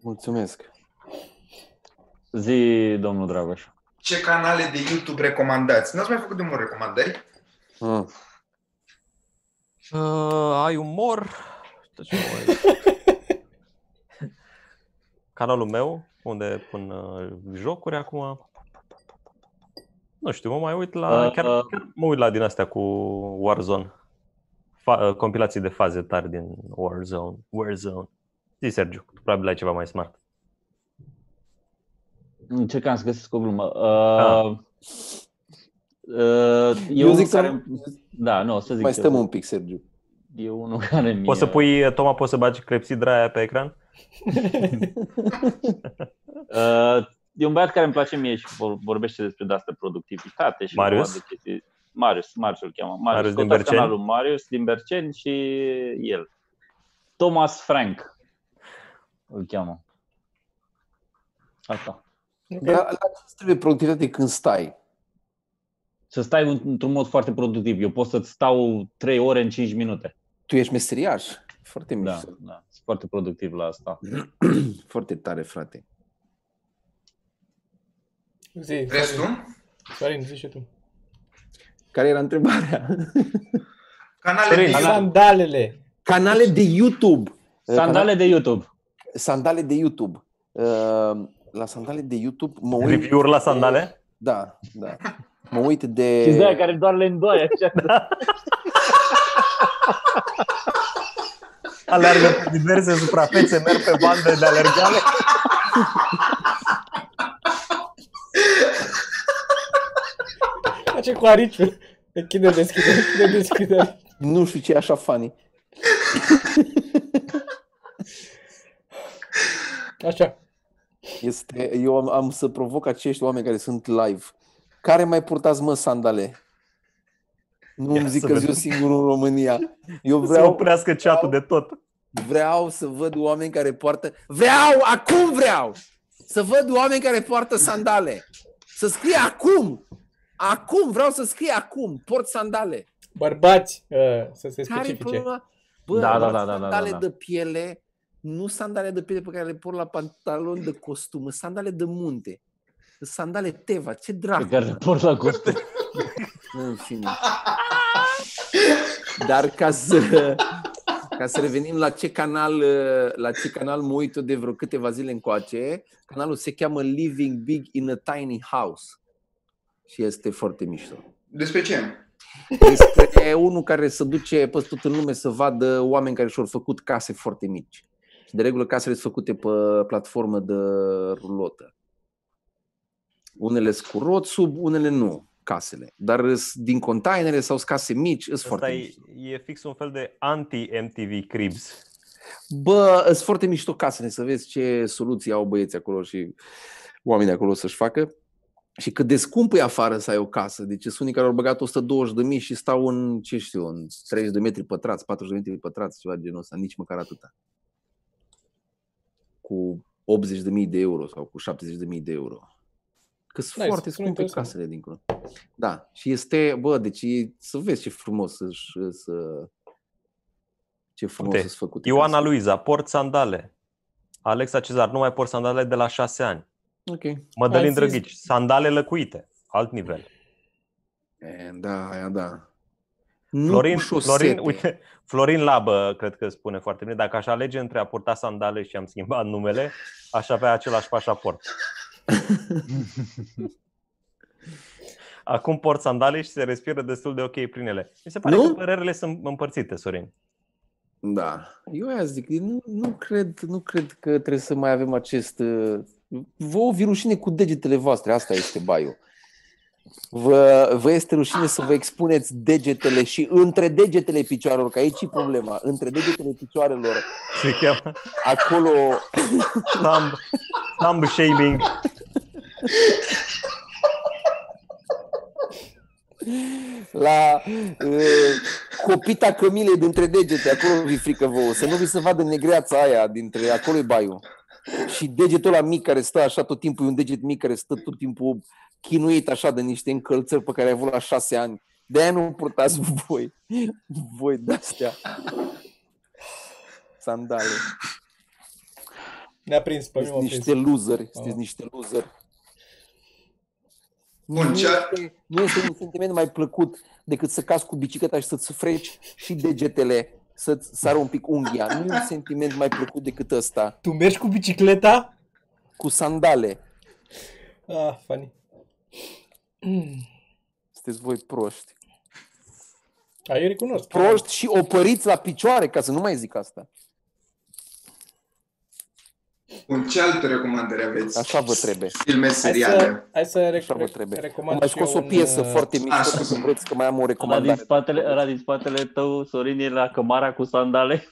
Mulțumesc.
Zi, domnul Dragoș.
Ce canale de YouTube recomandați? Nu ați mai făcut de mult recomandări?
Ah.
Uh, ai umor? Ce mai- Canalul meu, unde pun uh, jocuri acum. Nu știu, mă mai uit la...
Uh,
Chiar,
uh.
chiar mă uit la din astea cu Warzone. Fa- uh, compilații de faze tari din Warzone. Warzone. Zi, Sergiu, tu probabil ai ceva mai smart.
Încercam să găsesc o glumă.
Ah.
Uh, uh, e
Eu
unul
zic să
care... Da, nu, o să zic
mai
eu.
stăm un pic, Sergiu.
E unul care mi
Poți să pui, Toma, poți să bagi clepsidra aia pe ecran?
Uh, e un băiat care îmi place mie și vor- vorbește despre de-asta productivitate și
Marius?
vorba de chestii- Marius, Marius îl cheamă. Marius,
Marius din
Căutați
Berceni?
canalul Marius din Berceni și el. Thomas Frank îl cheamă. Asta.
Dar la ce îți trebuie productivitate când stai?
Să stai în- într-un mod foarte productiv. Eu pot să-ți stau 3 ore în 5 minute.
Tu ești meseriaș. Foarte
Da,
mișto.
da. Sunt foarte productiv la asta.
Foarte tare, frate.
Zi,
Vrei
Sorin,
tu?
Sorin, zi și tu.
Care era întrebarea?
Canale
Sorin,
de YouTube.
Sandalele.
Canale de YouTube.
Sandale de YouTube.
Sandale de YouTube. Uh, La sandale de YouTube mă uit...
Review-uri la sandale?
Da, da. Mă uit de...
Și de aia care doar le îndoaie așa.
Alergă pe diverse suprafețe, merg pe bande de alergare.
Face cu ariciul. Închide, deschide, închide, deschide.
Nu știu ce e așa funny.
Așa.
Este, eu am, am să provoc acești oameni care sunt live. Care mai purtați, mă, sandale? Nu
Ia
îmi zic
să
că
vedem.
eu singur în România. Eu
Să
vreau,
oprească chatul de tot.
vreau să văd oameni care poartă... Vreau! Acum vreau! Să văd oameni care poartă sandale. Să scrie acum! Acum! Vreau să scrie acum! Port sandale.
Bărbați, uh, să se
Care-i
specifice.
problema? Bă,
Da, da,
luați
da, da, da,
sandale
da.
de piele, nu sandale de piele pe care le port la pantaloni de costum, sandale de munte. Sandale Teva, ce
Pe
dracu.
care le port la costum.
În fine. Dar ca să, ca să revenim la ce canal, la ce canal mă uit eu de vreo câteva zile încoace, canalul se cheamă Living Big in a Tiny House. Și este foarte mișto.
Despre ce?
Este unul care se duce pe tot în lume să vadă oameni care și-au făcut case foarte mici. Și de regulă casele sunt făcute pe platformă de rulotă. Unele sunt cu rot sub, unele nu, casele. Dar îs din containere sau sunt case mici, sunt
Asta
foarte
e,
mișto.
e fix un fel de anti-MTV Cribs.
Bă, sunt foarte mișto casele, să vezi ce soluții au băieții acolo și oamenii acolo să-și facă. Și cât de scump e afară să ai o casă. Deci sunt unii care au băgat 120 de mii și stau în, ce știu, în 30 de metri pătrați, 40 de metri pătrați, ceva de genul ăsta, nici măcar atâta. cu 80.000 de euro sau cu 70.000 de euro. Că sunt
Nice,
foarte
sună
scumpe
interesant.
casele dincolo. Da, și este, bă, deci e- să vezi ce frumos să, să ce frumos
Uite,
să făcute.
Ioana
casele.
Luiza, port sandale. Alexa Cezar, nu mai port sandale de la șase ani.
Ok.
Mădălin
Ai zis-
Drăghici, sandale lăcuite, alt nivel.
E, da, aia da. Nu
Florin,
cu șosete.
Florin, uite, Florin Labă, cred că spune foarte bine, dacă aș alege între a purta sandale și am schimbat numele, aș avea același pașaport. Acum port sandale și se respiră destul de ok prin ele. Mi se pare
Nu?
că părerile sunt împărțite, Sorin.
Da. Eu aia zic, nu, nu, cred, nu cred că trebuie să mai avem acest... uh, Vă o vi rușine cu degetele voastre, asta este baiul. Vă, vă este rușine să vă expuneți degetele și între degetele picioarelor, că aici e problema, între degetele picioarelor,
Se cheamă
acolo,
thumb, thumb shaming.
La uh, copita cămilei dintre degete, acolo vi frică vouă, să nu vi se vadă negreața aia dintre acolo e baiul. Și degetul ăla mic care stă așa tot timpul, e un deget mic care stă tot timpul chinuit așa de niște încălțări pe care ai avut la șase ani. De aia nu purtați voi, voi de-astea. Sandale.
Ne-a prins, pe mine m-a
Sunteți
prins.
niște loseri, sunteți
Ah.
niște loseri.
Bun,
nu,
ce-
este, nu este un sentiment mai plăcut decât să cazi cu bicicleta și să-ți freci și degetele, să-ți sară un pic unghia. Nu e un sentiment mai plăcut decât ăsta.
Tu mergi cu bicicleta?
Cu sandale.
Ah, funny.
Sunteți voi proști.
A, eu recunosc.
Proști și opăriți la picioare, ca să nu mai zic asta.
Bun, ce alte recomandări aveți?
Așa vă trebuie.
Filme,
Hai
seriale.
să, hai să rec-
Așa vă
rec-
trebuie. Am
recomand
mai
și
scos
eu
o piesă
un, uh,
foarte mică,
Ah,
dacă
scuze.
vreți că mai am o
Ăla din,
recomandare.
spatele, ăla din spatele tău, Sorin, e la cămara cu sandale.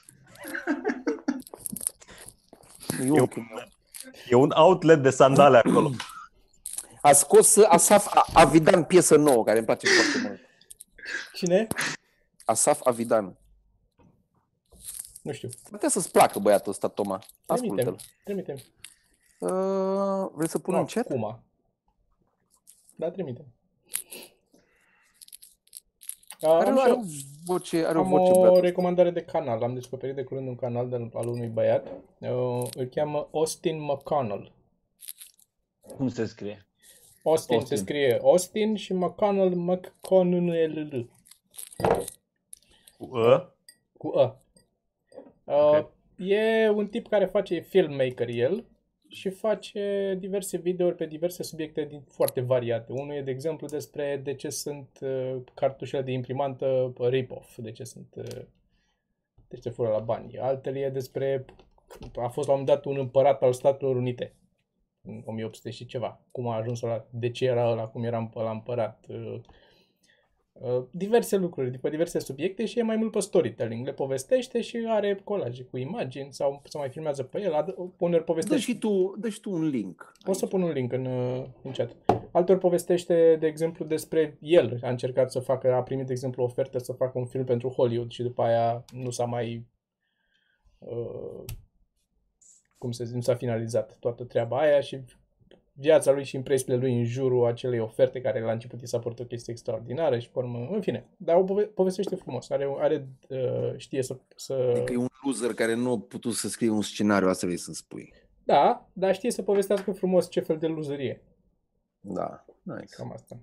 E unchiul meu.
E un outlet de sandale acolo.
A scos Asaf Avidan piesă nouă, care îmi place foarte mult.
Cine?
Asaf Avidan.
Nu știu.
Putea să-ți placă băiatul ăsta, Toma.
Trimite-mi.
Ascultă-l.
Trimite-mi.
Uh, vrei să pun
Nu,
un chat?
Acum. Da, trimite
Are,
am și
are
eu-
o voce, are o
Am
voce
o
băiatul.
recomandare de canal. Am descoperit de curând un canal de, al unui băiat. Uh, îl cheamă Austin McConnell.
Cum se scrie?
Austin,
Austin.
se scrie Austin și McConnell McConnell
Cu ă,
cu A. Uh, E un tip care face filmmaker el și face diverse videouri pe diverse subiecte din, foarte variate. Unul e, de exemplu, despre de ce sunt uh, cartușele de imprimantă rip-off, de ce sunt uh, de ce se fură la bani. Altele e despre a fost la un moment dat un împărat al Statelor Unite în 1800 și ceva. Cum a ajuns la de ce era ăla, cum era la împărat. Uh, uh, diverse lucruri, pe diverse subiecte și e mai mult pe storytelling. Le povestește și are colaje cu imagini sau se mai filmează pe el. Ad- Uneori
Dă
povestește.
și tu, dă și tu un link.
O să pun un link în, uh, în chat. Altor povestește, de exemplu, despre el. A încercat să facă, a primit, de exemplu, o ofertă să facă un film pentru Hollywood și după aia nu s-a mai... Uh, cum să zic, nu s-a finalizat toată treaba aia și viața lui și impresiile lui în jurul acelei oferte care la început i s-a părut o chestie extraordinară și pe urmă, în fine, dar o pove- povestește frumos, are, are uh, știe să, să...
Adică e un loser care nu a putut să scrie un scenariu, asta vrei să spui.
Da, dar știe să povestească frumos ce fel de loserie.
Da, nice.
Cam asta.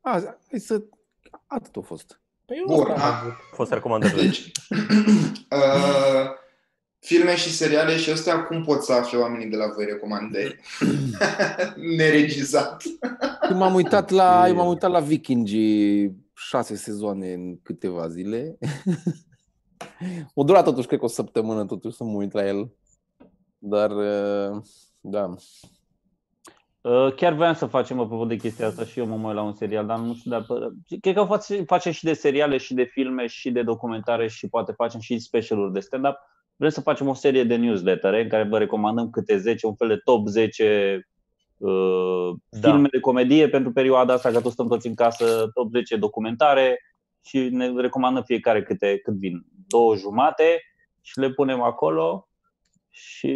A, hai să... Atât a fost.
Păi eu
Bun,
asta am
a-
avut.
au fost recomandările.
Deci, uh, filme și seriale și astea, cum pot să afle oamenii de la voi recomandări? Neregizat.
Eu m-am uitat la, eu m-am uitat la Vikingi șase sezoane în câteva zile. o durat totuși, cred că o săptămână totuși să mă uit la el. Dar, uh, da.
Uh, Chiar voiam să facem apropo de chestia asta și eu mă uit la un serial, dar nu știu dacă... Cred că face, facem și de seriale, și de filme, și de documentare și poate facem și specialuri de stand-up. Vrem să facem o serie de newsletter în care vă recomandăm câte 10, un fel de top 10 uh,
Da.
filme de comedie pentru perioada asta, că toți stăm toți în casă, top 10 documentare și ne recomandă fiecare câte, cât vin. Două jumate și le punem acolo și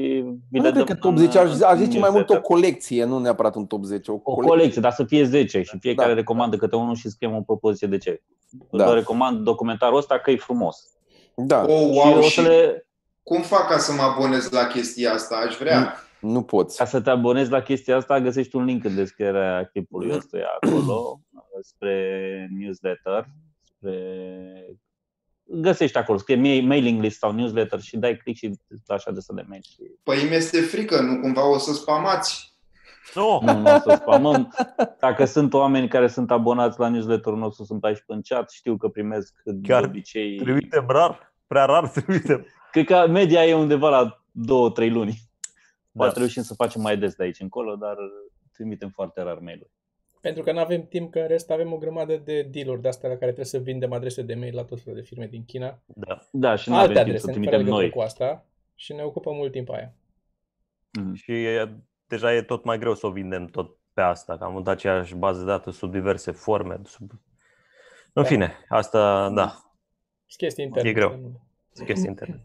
vi le
Nu cred
dăm
că top
în,
10, aș, aș zice mai mult o
newsletter.
colecție, nu neapărat un top 10. O,
O colecție, dar să fie 10 și fiecare
Da.
recomandă câte unul și scriem o propoziție de ce.
Da.
Vă recomand documentarul ăsta că e frumos.
Da,
Oh,
și
wow,
o
și
să le,
cum fac ca să mă abonez la chestia asta? Aș vrea.
nu poți.
Ca să te abonezi la chestia asta, găsești un link în descrierea clipului ăsta acolo, spre newsletter, spre... Găsești acolo, scrie mail- mailing list sau newsletter și dai click și îți lași adresa de mail. Și...
Păi mi-este frică, nu cumva o să spamați.
Nu,
Nu, nu o să spamăm. Dacă sunt oameni care sunt abonați la newsletterul nostru, sunt aici în chat, știu că primesc
Chiar
de obicei...
trimite rar, prea rar trimite.
Cred că media e undeva la 2-3 luni. Poate
Da.
reușim să facem mai des de aici încolo, dar trimitem foarte rar mail-uri.
Pentru că nu avem timp, că în rest avem o grămadă de deal-uri de astea la care trebuie să vindem adrese de mail la tot felul de firme din China.
Da.
Da, și nu
Alte
avem timp să
adrese, fără
trimitem
legătură
noi.
cu asta. Și ne ocupă mult timp aia.
Mhm.
Și e, deja e tot mai greu să o vindem tot pe asta, că am avut aceeași bază de date sub diverse forme. Sub... În
Da.
fine, asta, da,
Sunt chestii interne.
E greu.
că nu-
sunt chestii interne.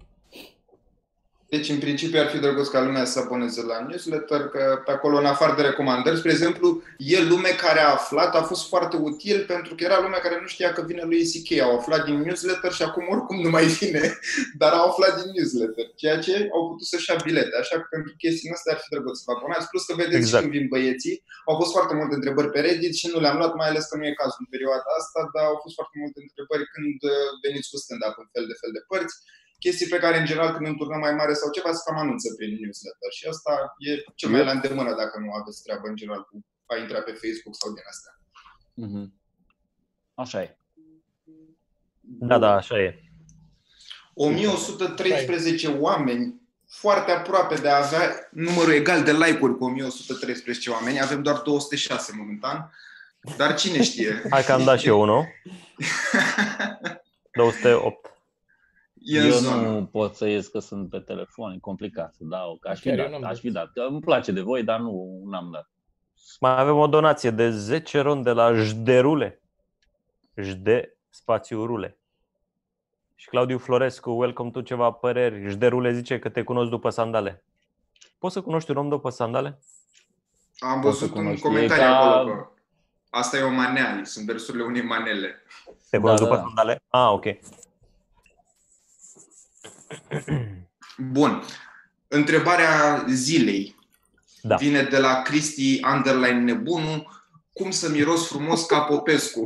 Deci, în principiu, ar fi drăguț ca lumea să aboneze la newsletter, că pe acolo, în afară de recomandări, spre exemplu, e lume care a aflat, a fost foarte util pentru că era lumea care nu știa că vine lui C.K. Au aflat din newsletter și acum oricum nu mai vine, dar au aflat din newsletter, ceea ce au putut să-și ia bilete. Așa că pentru chestii astea ar fi drăguț să vă abonați. Plus că vedeți
Exact.
și când vin băieții, au fost foarte multe întrebări pe Reddit și nu le-am luat, mai ales că nu e cazul în perioada asta, dar au fost foarte multe întrebări când uh, veniți cu stand-up în fel de fel de părți chestii pe care, în general, când e un turneu mai mare sau ceva, se cam anunță prin newsletter. Și asta e cel mai la îndemână dacă nu aveți treabă, în general, cu a intra pe Facebook sau din astea.
Mhm. Așa e.
Da, da, așa e.
1113 oameni, foarte aproape de a avea numărul egal de like-uri cu 1113 oameni. Avem doar 206 momentan. Dar cine știe?
Hai că am dat și eu unul. 208.
E în
Eu
zonă.
nu pot să ies că sunt pe telefon, e complicat să dau, că aș fi
Chiar eu
dat,
n-am
aș
dat.
fi dat. Că îmi place de voi, dar nu n-am dat.
Mai avem o donație de 10 ron de la Jderule. Jde spațiu rule. Și Claudiu Florescu, welcome to ceva păreri. Jderule zice că te cunosc după sandale. Poți să cunoști un om după sandale?
Am
Poți să
văzut un
cunoști.
comentariu
E ca-
acolo că asta e o manea, sunt versurile unei manele.
Te
Da,
cunosc
da,
după
da.
sandale? Ah, ok.
Bun. Întrebarea zilei
Da.
vine de la Cristi Underline Nebunu. Cum să miros frumos ca Popescu?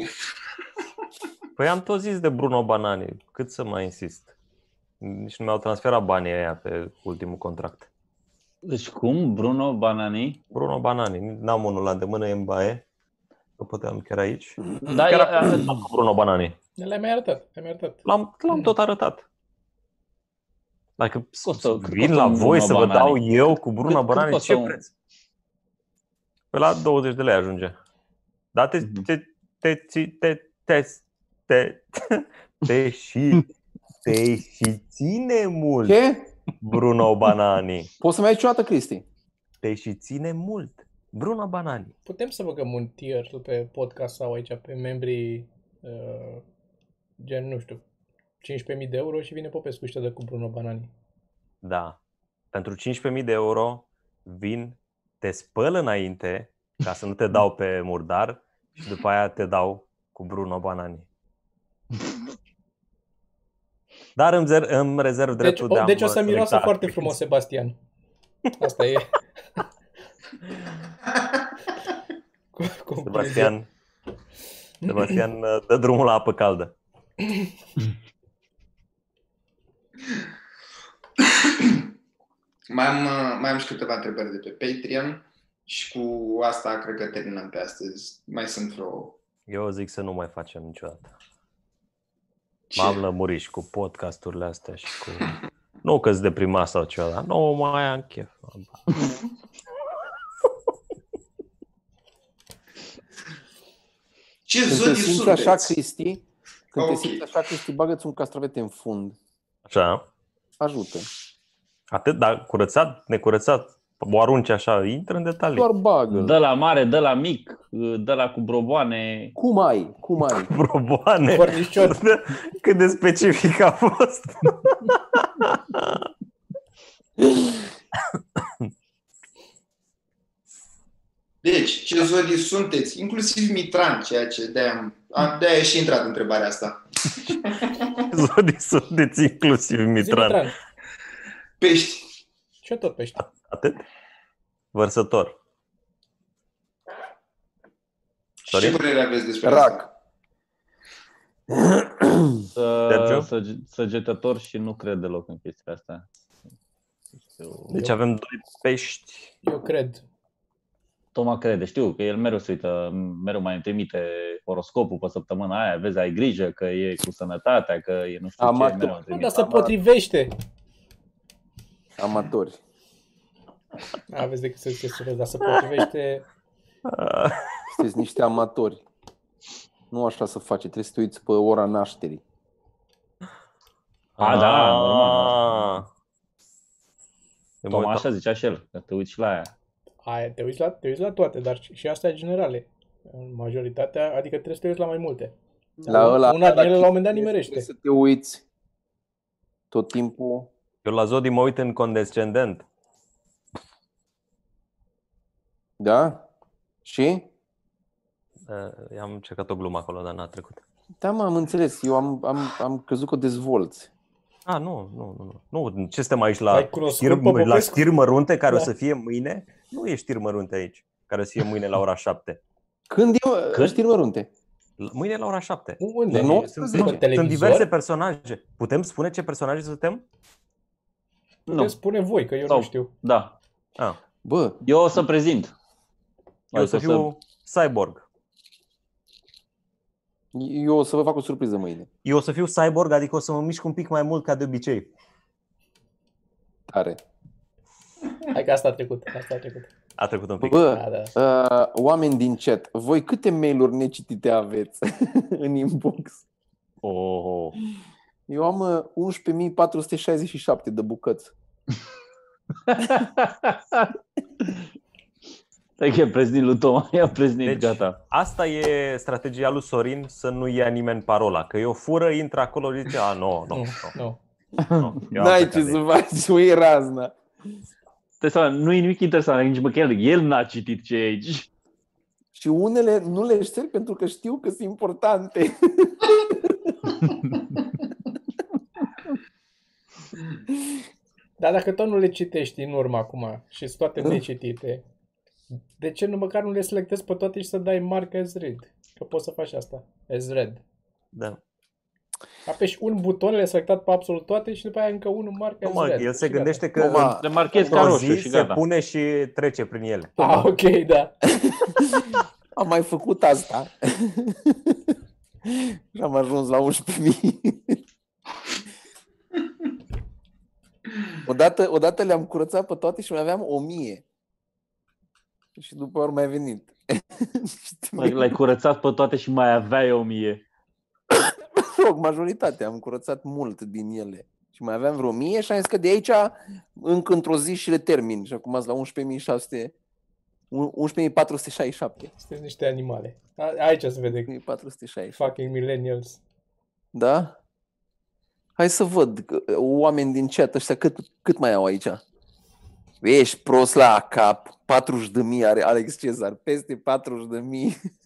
Păi am tot zis de Bruno Banani. Cât să mai insist? Nici nu mi-au transferat banii aia pe ultimul contract.
Deci cum? Bruno Banani?
Bruno Banani. N-am unul la îndemână, e în baie. Că puteam chiar aici.
Da,
Chiar
e,
acum am cu Bruno Banani.
Le-ai mai arătat, le-ai mai arătat.
L-am, l-am tot arătat. Dacă
Costă- cât
vin
costă
la
un
voi
Bruno
să vă
Banani?
dau eu cu Bruno
Cât- cât
Banani,
costă
ce
un-
preț? Pe la 20 de lei ajunge. Dar te,
Mhm.
te, te, te, te, te, te, te și te și ține mult
Ce?
Bruno Banani.
Poți să mai ai niciodată, Cristi?
Te și ține mult Bruno Banani.
Putem să băgăm un tier pe podcast sau aici pe membrii uh, gen, nu știu, 15.000 de euro și vine Popescu și te dă cu Bruno Banani.
Da. Pentru 15.000 de euro vin, te spăl înainte ca să nu te dau pe murdar și după aia te dau cu Bruno Banani. Dar îmi, zer, îmi rezerv
Deci,
dreptul
o,
de a
deci o
mă
să miroasă
selecta
foarte
actriți.
frumos Sebastian. Asta e. Cu- concluzia.
Sebastian, Sebastian uh, dă drumul la apă caldă.
Mai am, uh, mai am și câteva întrebări de pe Patreon și cu asta cred că terminăm pe astăzi. Mai sunt vreo...
Eu zic să nu mai facem niciodată.
Ce?
M-am lămurit și cu podcasturile astea și cu... Nu că-s deprimat sau ceva, dar nu mai am chef.
Ce
Când te
zodii
simți
sunteți?
așa, Cristi, când
Ok.
te simți așa, Cristi, bagă-ți un castravete în fund.
Așa,
Ajută.
atât, dar curățat, necurățat, O arunci așa, intră în detalii.
Doar bagă.
Dă la mare, dă la mic, dă la cu broboane.
Cum ai? Cum ai?
Broboane.
Cornișor.
Cât de specific a fost.
Deci, ce zodii sunteți? Inclusiv Mitran, ceea ce de-aia, am- de-aia e și intrat întrebarea asta.
Zodii sunteți inclusiv
Zi,
Mitran.
Mitran.
Pești.
Și eu tot pești.
Atât? Vărsător.
Și ce
Sorry?
părere aveți despre asta?
Rac.
Sergiu?
Să, săge- săgetător și nu cred deloc în chestia asta. Știu.
Deci avem doi pești.
Eu cred.
Toma crede, știu că el mereu se uită, mereu mai îmi trimite horoscopul pe săptămâna aia, vezi, ai grijă că e cu sănătatea, că e nu știu
Amator.
ce, mereu îmi
Nu,
trimite.
dar se potrivește.
Amatori.
Aveți decât să ziceți serios, dar se potrivește.
Sunteți niște amatori. Nu așa să face, trebuie să te uiți pe ora nașterii.
A, da,
Ah.
normal.
Eu mă
Toma
uitam.
așa zicea și el, că te uiți și la aia.
Aia, te uiți la, te uiți la toate, dar și, și astea generale. În majoritatea, adică trebuie să te uiți la mai multe.
La ăla,
Una din
la
ele la un moment dat
chestie,
nimerește.
Trebuie să te uiți tot timpul.
Eu la zodii mă uit în condescendent.
Da? Și?
Eh, Am încercat o glumă acolo, dar n-a trecut.
Da, mă, am înțeles. Eu am, am, am crezut că o dezvolți.
Ah, nu, nu, nu. Nu, nu. ce suntem aici la
Ai cunoscut
știri,
pe
la
Popescu?
știri mărunte care
Da.
o să fie mâine? Nu e știri mărunte aici, care o să fie mâine la ora 7.
Când e, mă,
Când?
știri mărunte?
La- Mâine la ora 7.
Unde?
Dar nu-
Sunt,
sunt-
pe
Sunt
televizor?
diverse personaje. Putem spune ce personaje suntem?
Nu,
Puteți spune voi, că eu
Sau-
nu știu.
da.
Ah,
Bă,
Eu o să prezint.
eu o să
Adică
fiu cyborg.
eu o să vă fac o surpriză mâine.
Eu o să fiu cyborg, adică o să mă mișc un pic mai mult ca de obicei.
Tare.
Hai că asta a trecut. Asta a trecut.
A trecut un pic.
Bă,
Da, da.
uh, oameni din chat, voi câte mail-uri necitite aveți în inbox?
Oh, oh.
Eu am uh, 11.467 de bucăți.
Stai că e preznit lui Toma, i-a preznit,
Deci-
gata.
Asta e strategia lui Sorin să nu ia nimeni parola. Că eu fură, intră acolo și zice, a, nu, nu,
Nu,
nu.
nu.
nu. Eu am
N-ai
plecat
ce
de
să
aici.
faci, o e razna.
Stai seama, nu e nimic interesant, nici măcar el, el n-a citit ce e aici.
Și unele nu le șterg pentru că știu că sunt importante.
Dar dacă tot nu le citești în urmă acum și sunt toate
Da.
necitite, de ce nu măcar nu le selectezi pe toate și să dai marca as read? Că poți să faci asta. As read.
Da.
Apeși un buton, le selectat pe absolut toate și după aia încă unul marca
Nu,
as
mă,
read.
el se
Și
gândește că
Toma,
Le marchez ca
într-o
roșu
zi
și
se
gata.
pune și trece prin ele.
gata. Ah, ok, da.
Am mai făcut asta. și am ajuns la 11.000. odată, odată le-am curățat pe toate și mai aveam 1000. Și după urmă mai venit.
L-ai l-ai curățat pe toate și mai aveai o mie.
rog, majoritatea, am curățat mult din ele. Și mai aveam vreo 1000 și am zis că de aici încă într-o zi și le termin. Și acum sunt la 11.600, 11.467.
Sunteți niște animale. A- Aici se vede
460.
fucking millennials.
Da? Hai să văd că, oameni din chat ăștia cât, cât mai au aici. Ești prost la cap. 40 de mii are Alex Cezar. Peste 40 de mii.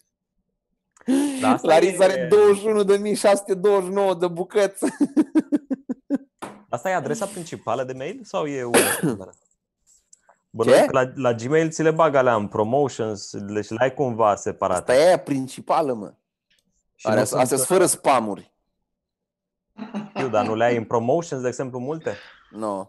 Dar asta
Larisa
e-
are 21 de mii 629 de bucăți.
Asta e adresa principală de mail sau e una secundară?
Ce?
Bănuiesc că la, la Gmail ți le bag alea în promotions, le și le ai cumva separate.
Asta e aia principală, mă.
Și
Are,
nu
astea
sunt,
sunt fără spamuri.
știu, dar nu le ai în promotions, de exemplu, multe?
No.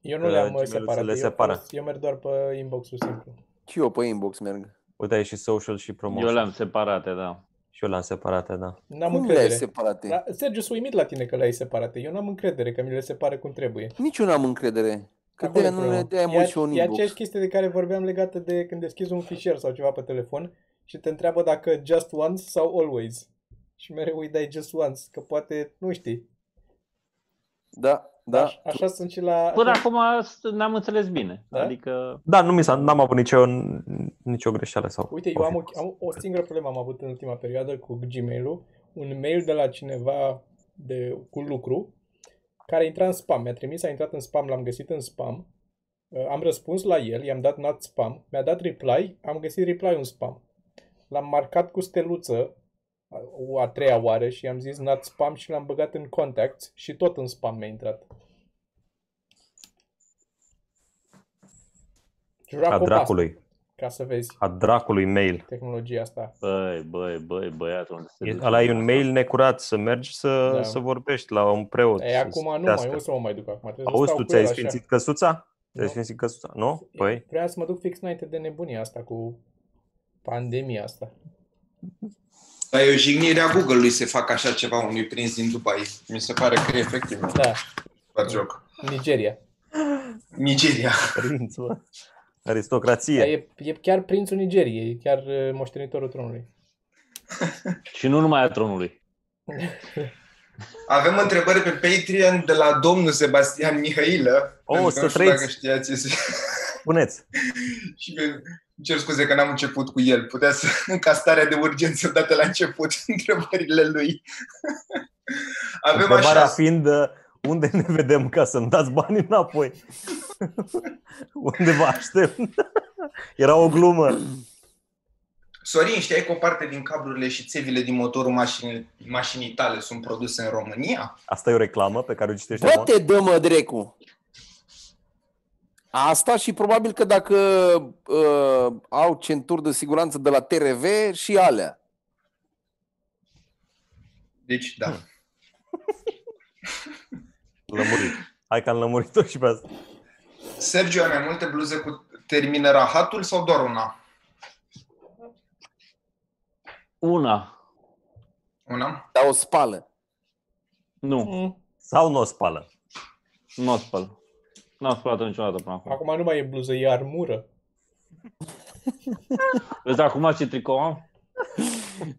Eu nu
Că
le-am
Gmail-ul
separat.
le
Eu,
separă.
folosesc- eu merg doar pe inbox-ul simplu.
Și eu pe inbox merg.
Uite, ai și social și promotion.
Eu le-am separate, da.
Și eu le-am separate, da.
N-am
Cum le ai
încredere.
separate?
Da, Sergiu, s-a uimit la tine că le-ai separate. Eu n-am încredere că mi le separă cum trebuie.
Nici eu n-am încredere. Că
Acolo
de
e
nu
problema.
le dai
E,
mult și un
e
inbox.
aceeași chestie de care vorbeam legată de când deschizi un fișier sau ceva pe telefon și te întreabă dacă just once sau always. Și mereu îi dai just once, că poate nu știi.
Da. Da?
Așa, așa sunt și la...
Până
așa-
acum n-am înțeles bine.
Da?
Adică
Da, nu mi s-a, n-am avut nicio, nicio greșeală sau.
Uite, eu am o, am o singură problemă am avut în ultima perioadă cu Gmail-ul. Un mail de la cineva de, cu lucru care intra în spam. Mi-a trimis, a intrat în spam, l-am găsit în spam. Uh, Am răspuns la el, i-am dat not spam, mi-a dat reply, am găsit reply în spam. L-am marcat cu steluță o a treia oară și i-am zis not spam și l-am băgat în contacts și tot în spam mi-a intrat. Jura
A
cu
dracului.
Ca să vezi
A dracului mail.
tehnologia asta.
Băi, băi, băi, băiatul, unde se
E,
duce?
ăla e un mail necurat, să mergi să,
Da.
să vorbești la un preot.
E,
să
acum nu
citească.
mai, o să mă mai duc acum. Trebuie să
Auzi,
stau
tu
cu
ți-ai
el așa.
sfințit căsuța? Ți-ai
Nu.
sfințit căsuța? Nu? Păi,
Vreau să mă duc fix înainte de nebunia asta cu pandemia asta.
Dar e o jignire a Google-ului să fac așa ceva unui prins din Dubai. Mi se pare că e efectiv.
Da,
Fac joc.
Nigeria.
Nigeria.
prinț, bă.
Dar
Aristocrație.
e, e chiar prințul Nigeriei, e chiar uh, moștenitorul tronului.
Și nu numai a tronului.
Avem întrebări pe Patreon de la domnul Sebastian Mihailă.
O,
pentru că
să
nu știu
trăiți.
Dacă știați este-
Spuneți.
și că, îmi cer scuze că n-am început cu el. Putea să, ca starea de urgență dată la început, întrebările lui. Avem
Întrebarea
așa,
fiind uh, unde ne vedem ca să-mi dați bani înapoi. unde vă aștept? Era o glumă.
Sorin, știai că o parte din cablurile și țevile din motorul mașinii, mașinii tale sunt produse în România?
Asta e o reclamă pe care o citești
Bă,
acum?
te dă mă, drecu! Asta și probabil că dacă uh, au centuri de siguranță de la TRV și alea.
Deci, da.
Lămurit. Hai că am lămurit-o și pe asta.
Sergio, ai mai multe bluze cu termină rahatul sau doar una?
Una.
Una?
Dar o spală.
Nu,
Mm.
Sau nu o spală.
nu o spăl. Nu am spălat niciodată până acum.
Acum nu mai e bluză, e armură.
Vezi acum ce tricou am?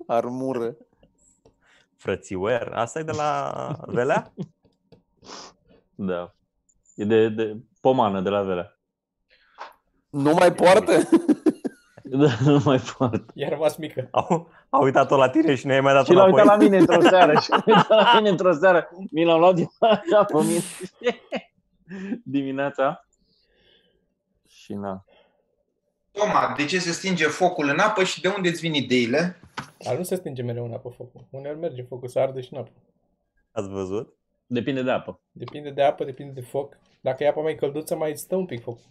Armură.
Frățiuer. Asta e de la Velea?
Da. E de, de pomană de la Velea.
Nu mai poartă?
Da, nu mai poartă.
E rămas mică.
Au, au uitat-o la tine și nu ai mai dat
Și l-a
înapoi.
uitat la mine într-o seară. Și l-a uitat la mine într-o seară. Mi l-am luat din așa pe mine. Dimineața. Și na.
Toma, de ce se stinge focul în apă și de unde îți vin ideile?
Dar nu se stinge mereu în apă focul. Uneori merge focul să arde și în apă.
Ați văzut?
Depinde de apă.
Depinde de apă, depinde de foc. Dacă e apa mai călduță, mai stă un pic focul.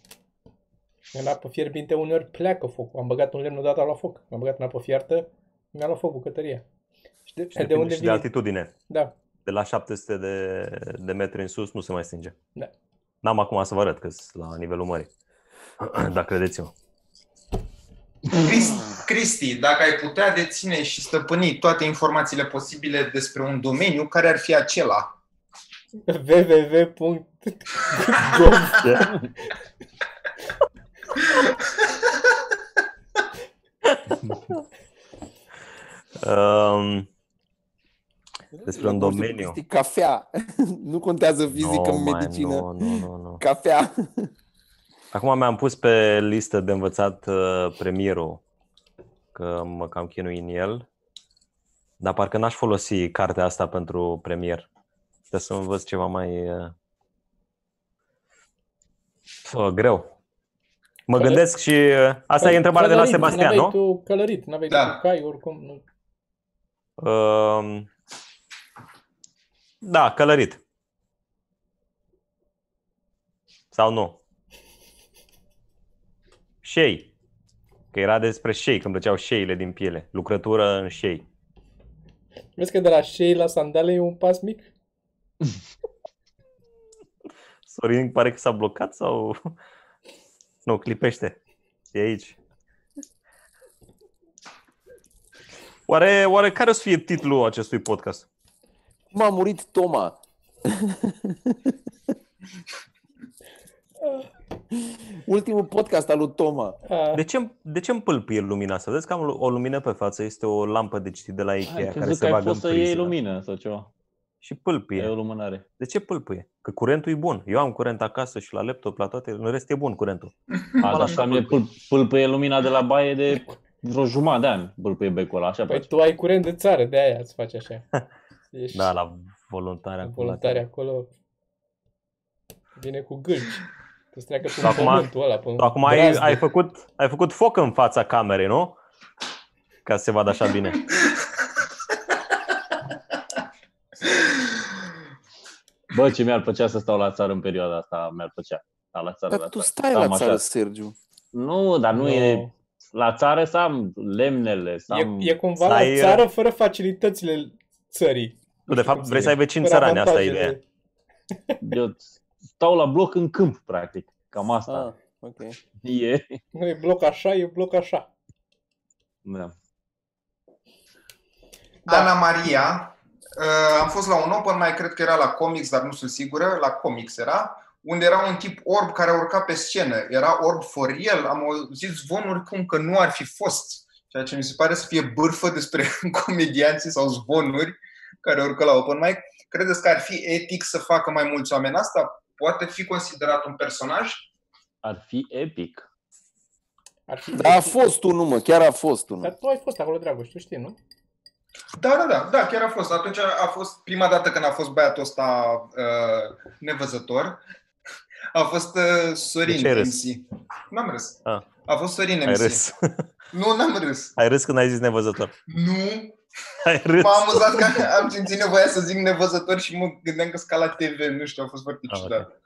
În apă fierbinte uneori pleacă focul. Am băgat un lemn odată la foc. Am băgat în apă fiartă, mi-a luat foc bucătăria. Și de,
Și
de
depinde
unde
și de
vine?
altitudine.
Da.
De la 700 de, de metri în sus nu se mai stinge.
Da.
N-am acum să vă arăt că la nivelul mării. Dar credeți-mă.
Crist- Cristi, dacă ai putea deține și stăpâni toate informațiile posibile despre un domeniu, care ar fi acela?
www.gov
Um, despre un
Nu știu,
domeniu.
Cristi, Cafea. Nu contează fizică
Nu,
în
mai,
medicină.
Nu, nu, nu, nu.
Cafea.
Acum mi-am pus pe listă de învățat uh, premierul, că mă cam chinui în el, dar parcă n-aș folosi cartea asta pentru premier. Trebuie să învăț ceva mai uh, uh, greu. Mă
Călă-
gândesc și... uh, Asta e întrebarea de la
Călărit,
Sebastian,
n-aveai
nu?
tu călărit, n-aveai
Da.
tu cai, oricum. Nu.
Uh, da, călărit. Sau nu? Șei. Că era despre șei, când plăceau șeile din piele. Lucrătură în șei.
Vezi că de la șei la sandale e un pas mic?
Sorin pare că s-a blocat sau... Nu, clipește. E aici. Oare, oare care o să fie titlul acestui podcast?
Cum a murit Toma? Ultimul podcast al lui Toma.
A,
De ce, de ce împâlpâie lumina asta? Vezi că am o lumină pe față, este o lampă de citit de la
Ai
Ikea care
crezut
se
că ai
bagă în
fost să iei
priză.
lumină sau ceva.
Și
E
pâlpâie.
o lumânare.
De ce pâlpâie? Că curentul e bun. Eu am curent acasă și la laptop, la toate. În rest e bun curentul.
Asta
Ăla
așa
așa
mie pâl, pâlpâie lumina de la baie de vreo jumătate de an. Pâlpâie becul ăla, așa
Păi
face.
tu ai curent de țară, de aia îți faci așa. Ești
Da, la voluntari acolo.
voluntari acolo. Vine cu gâlci. Îți treacă pe
Tu acum-
pământul ăla, pe
Tu acum ai,
brazdă.
ai, făcut, ai făcut foc în fața camerei, nu? Ca să se vadă așa bine.
Bă, ce mi-ar plăcea să stau la țară în perioada asta, mi-ar plăcea. Da, la țară,
Dar
la
tu
țară.
stai
Cam
la țară,
așa.
Sergiu.
Nu, dar nu,
Nu.
e... La țară să am lemnele, să
E,
am...
e cumva
Stai,
la țară fără facilitățile țării.
Tu, de fapt, vrei să ai vecini
Fără
țărani, asta e
avantajele.
ideea.
Eu stau la bloc în câmp, practic. Cam asta
Ah, ok.
e.
Nu e bloc așa, e bloc așa.
Da.
Da.
Ana Maria, uh, am fost la un open mai cred că era la comics, dar nu sunt sigură, la comics era, unde era un tip orb care urca pe scenă. Era orb for real, am auzit zvonuri cum că nu ar fi fost, ceea ce mi se pare să fie bârfă despre comedianții sau zvonuri care urcă la open mic. Credeți că ar fi etic să facă mai mulți oameni asta? Poate fi considerat un personaj?
Ar fi epic.
Ar fi
Da, a fost unul, mă, chiar a fost unul.
Dar tu ai fost acolo, Dragoș, tu știi, nu?
Da, da, da, da, chiar a fost. Atunci a fost prima dată când a fost băiatul ăsta uh, nevăzător. A fost uh, Sorin
De ce ai râs?
MC. N-am râs.
Ah.
A fost Sorin MC.
Ai râs.
Nu, n-am râs.
Ai râs când ai zis nevăzător.
Nu.
Ai râs.
M-am amuzat că am simțit nevoia să zic nevăzător și mă gândeam că ca la TV. Nu știu, a fost foarte
Ah,
ciudat.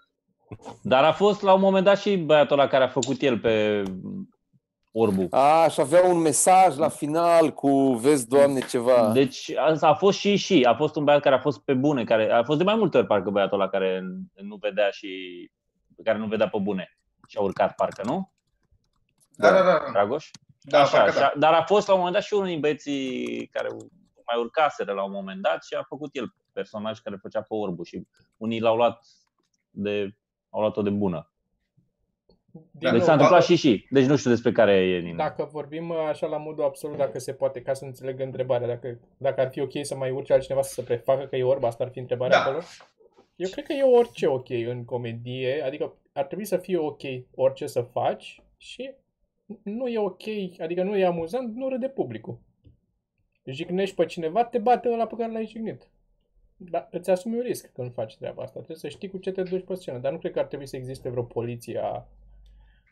Dar a fost la un moment dat și băiatul ăla care a făcut el pe orbu.
A, și avea un mesaj la final cu vezi, Doamne, ceva.
Deci a, a fost și și. A fost un băiat care a fost pe bune, care a fost de mai multe ori parcă băiatul ăla care nu vedea și care nu vedea pe bune. Și a urcat parcă, nu?
Da, da, da.
Dragoș?
Da,
Așa,
parcă
și
da.
a- dar a fost la un moment dat și unul din băieții care mai urcaseră la un moment dat și a făcut el personaj care făcea pe orbu și unii l-au luat de au luat-o de bună.
Din
Deci
nou,
s-a întâmplat
da.
și și. Deci nu știu despre care e Nina.
Dacă vorbim uh, așa la modul absolut, dacă se poate, ca să înțeleg întrebarea, dacă, dacă ar fi ok să mai urce altcineva să se prefacă că e orb, asta ar fi întrebarea
Da.
acolo? Eu cred că e orice ok în comedie, adică ar trebui să fie ok orice să faci și nu e ok, adică nu e amuzant, nu râde publicul. Jignești pe cineva, te bate ăla pe care l-ai jignit. Dar îți asumi un risc când faci treaba asta. Trebuie să știi cu ce te duci pe scenă. Dar nu cred că ar trebui să existe vreo poliție a...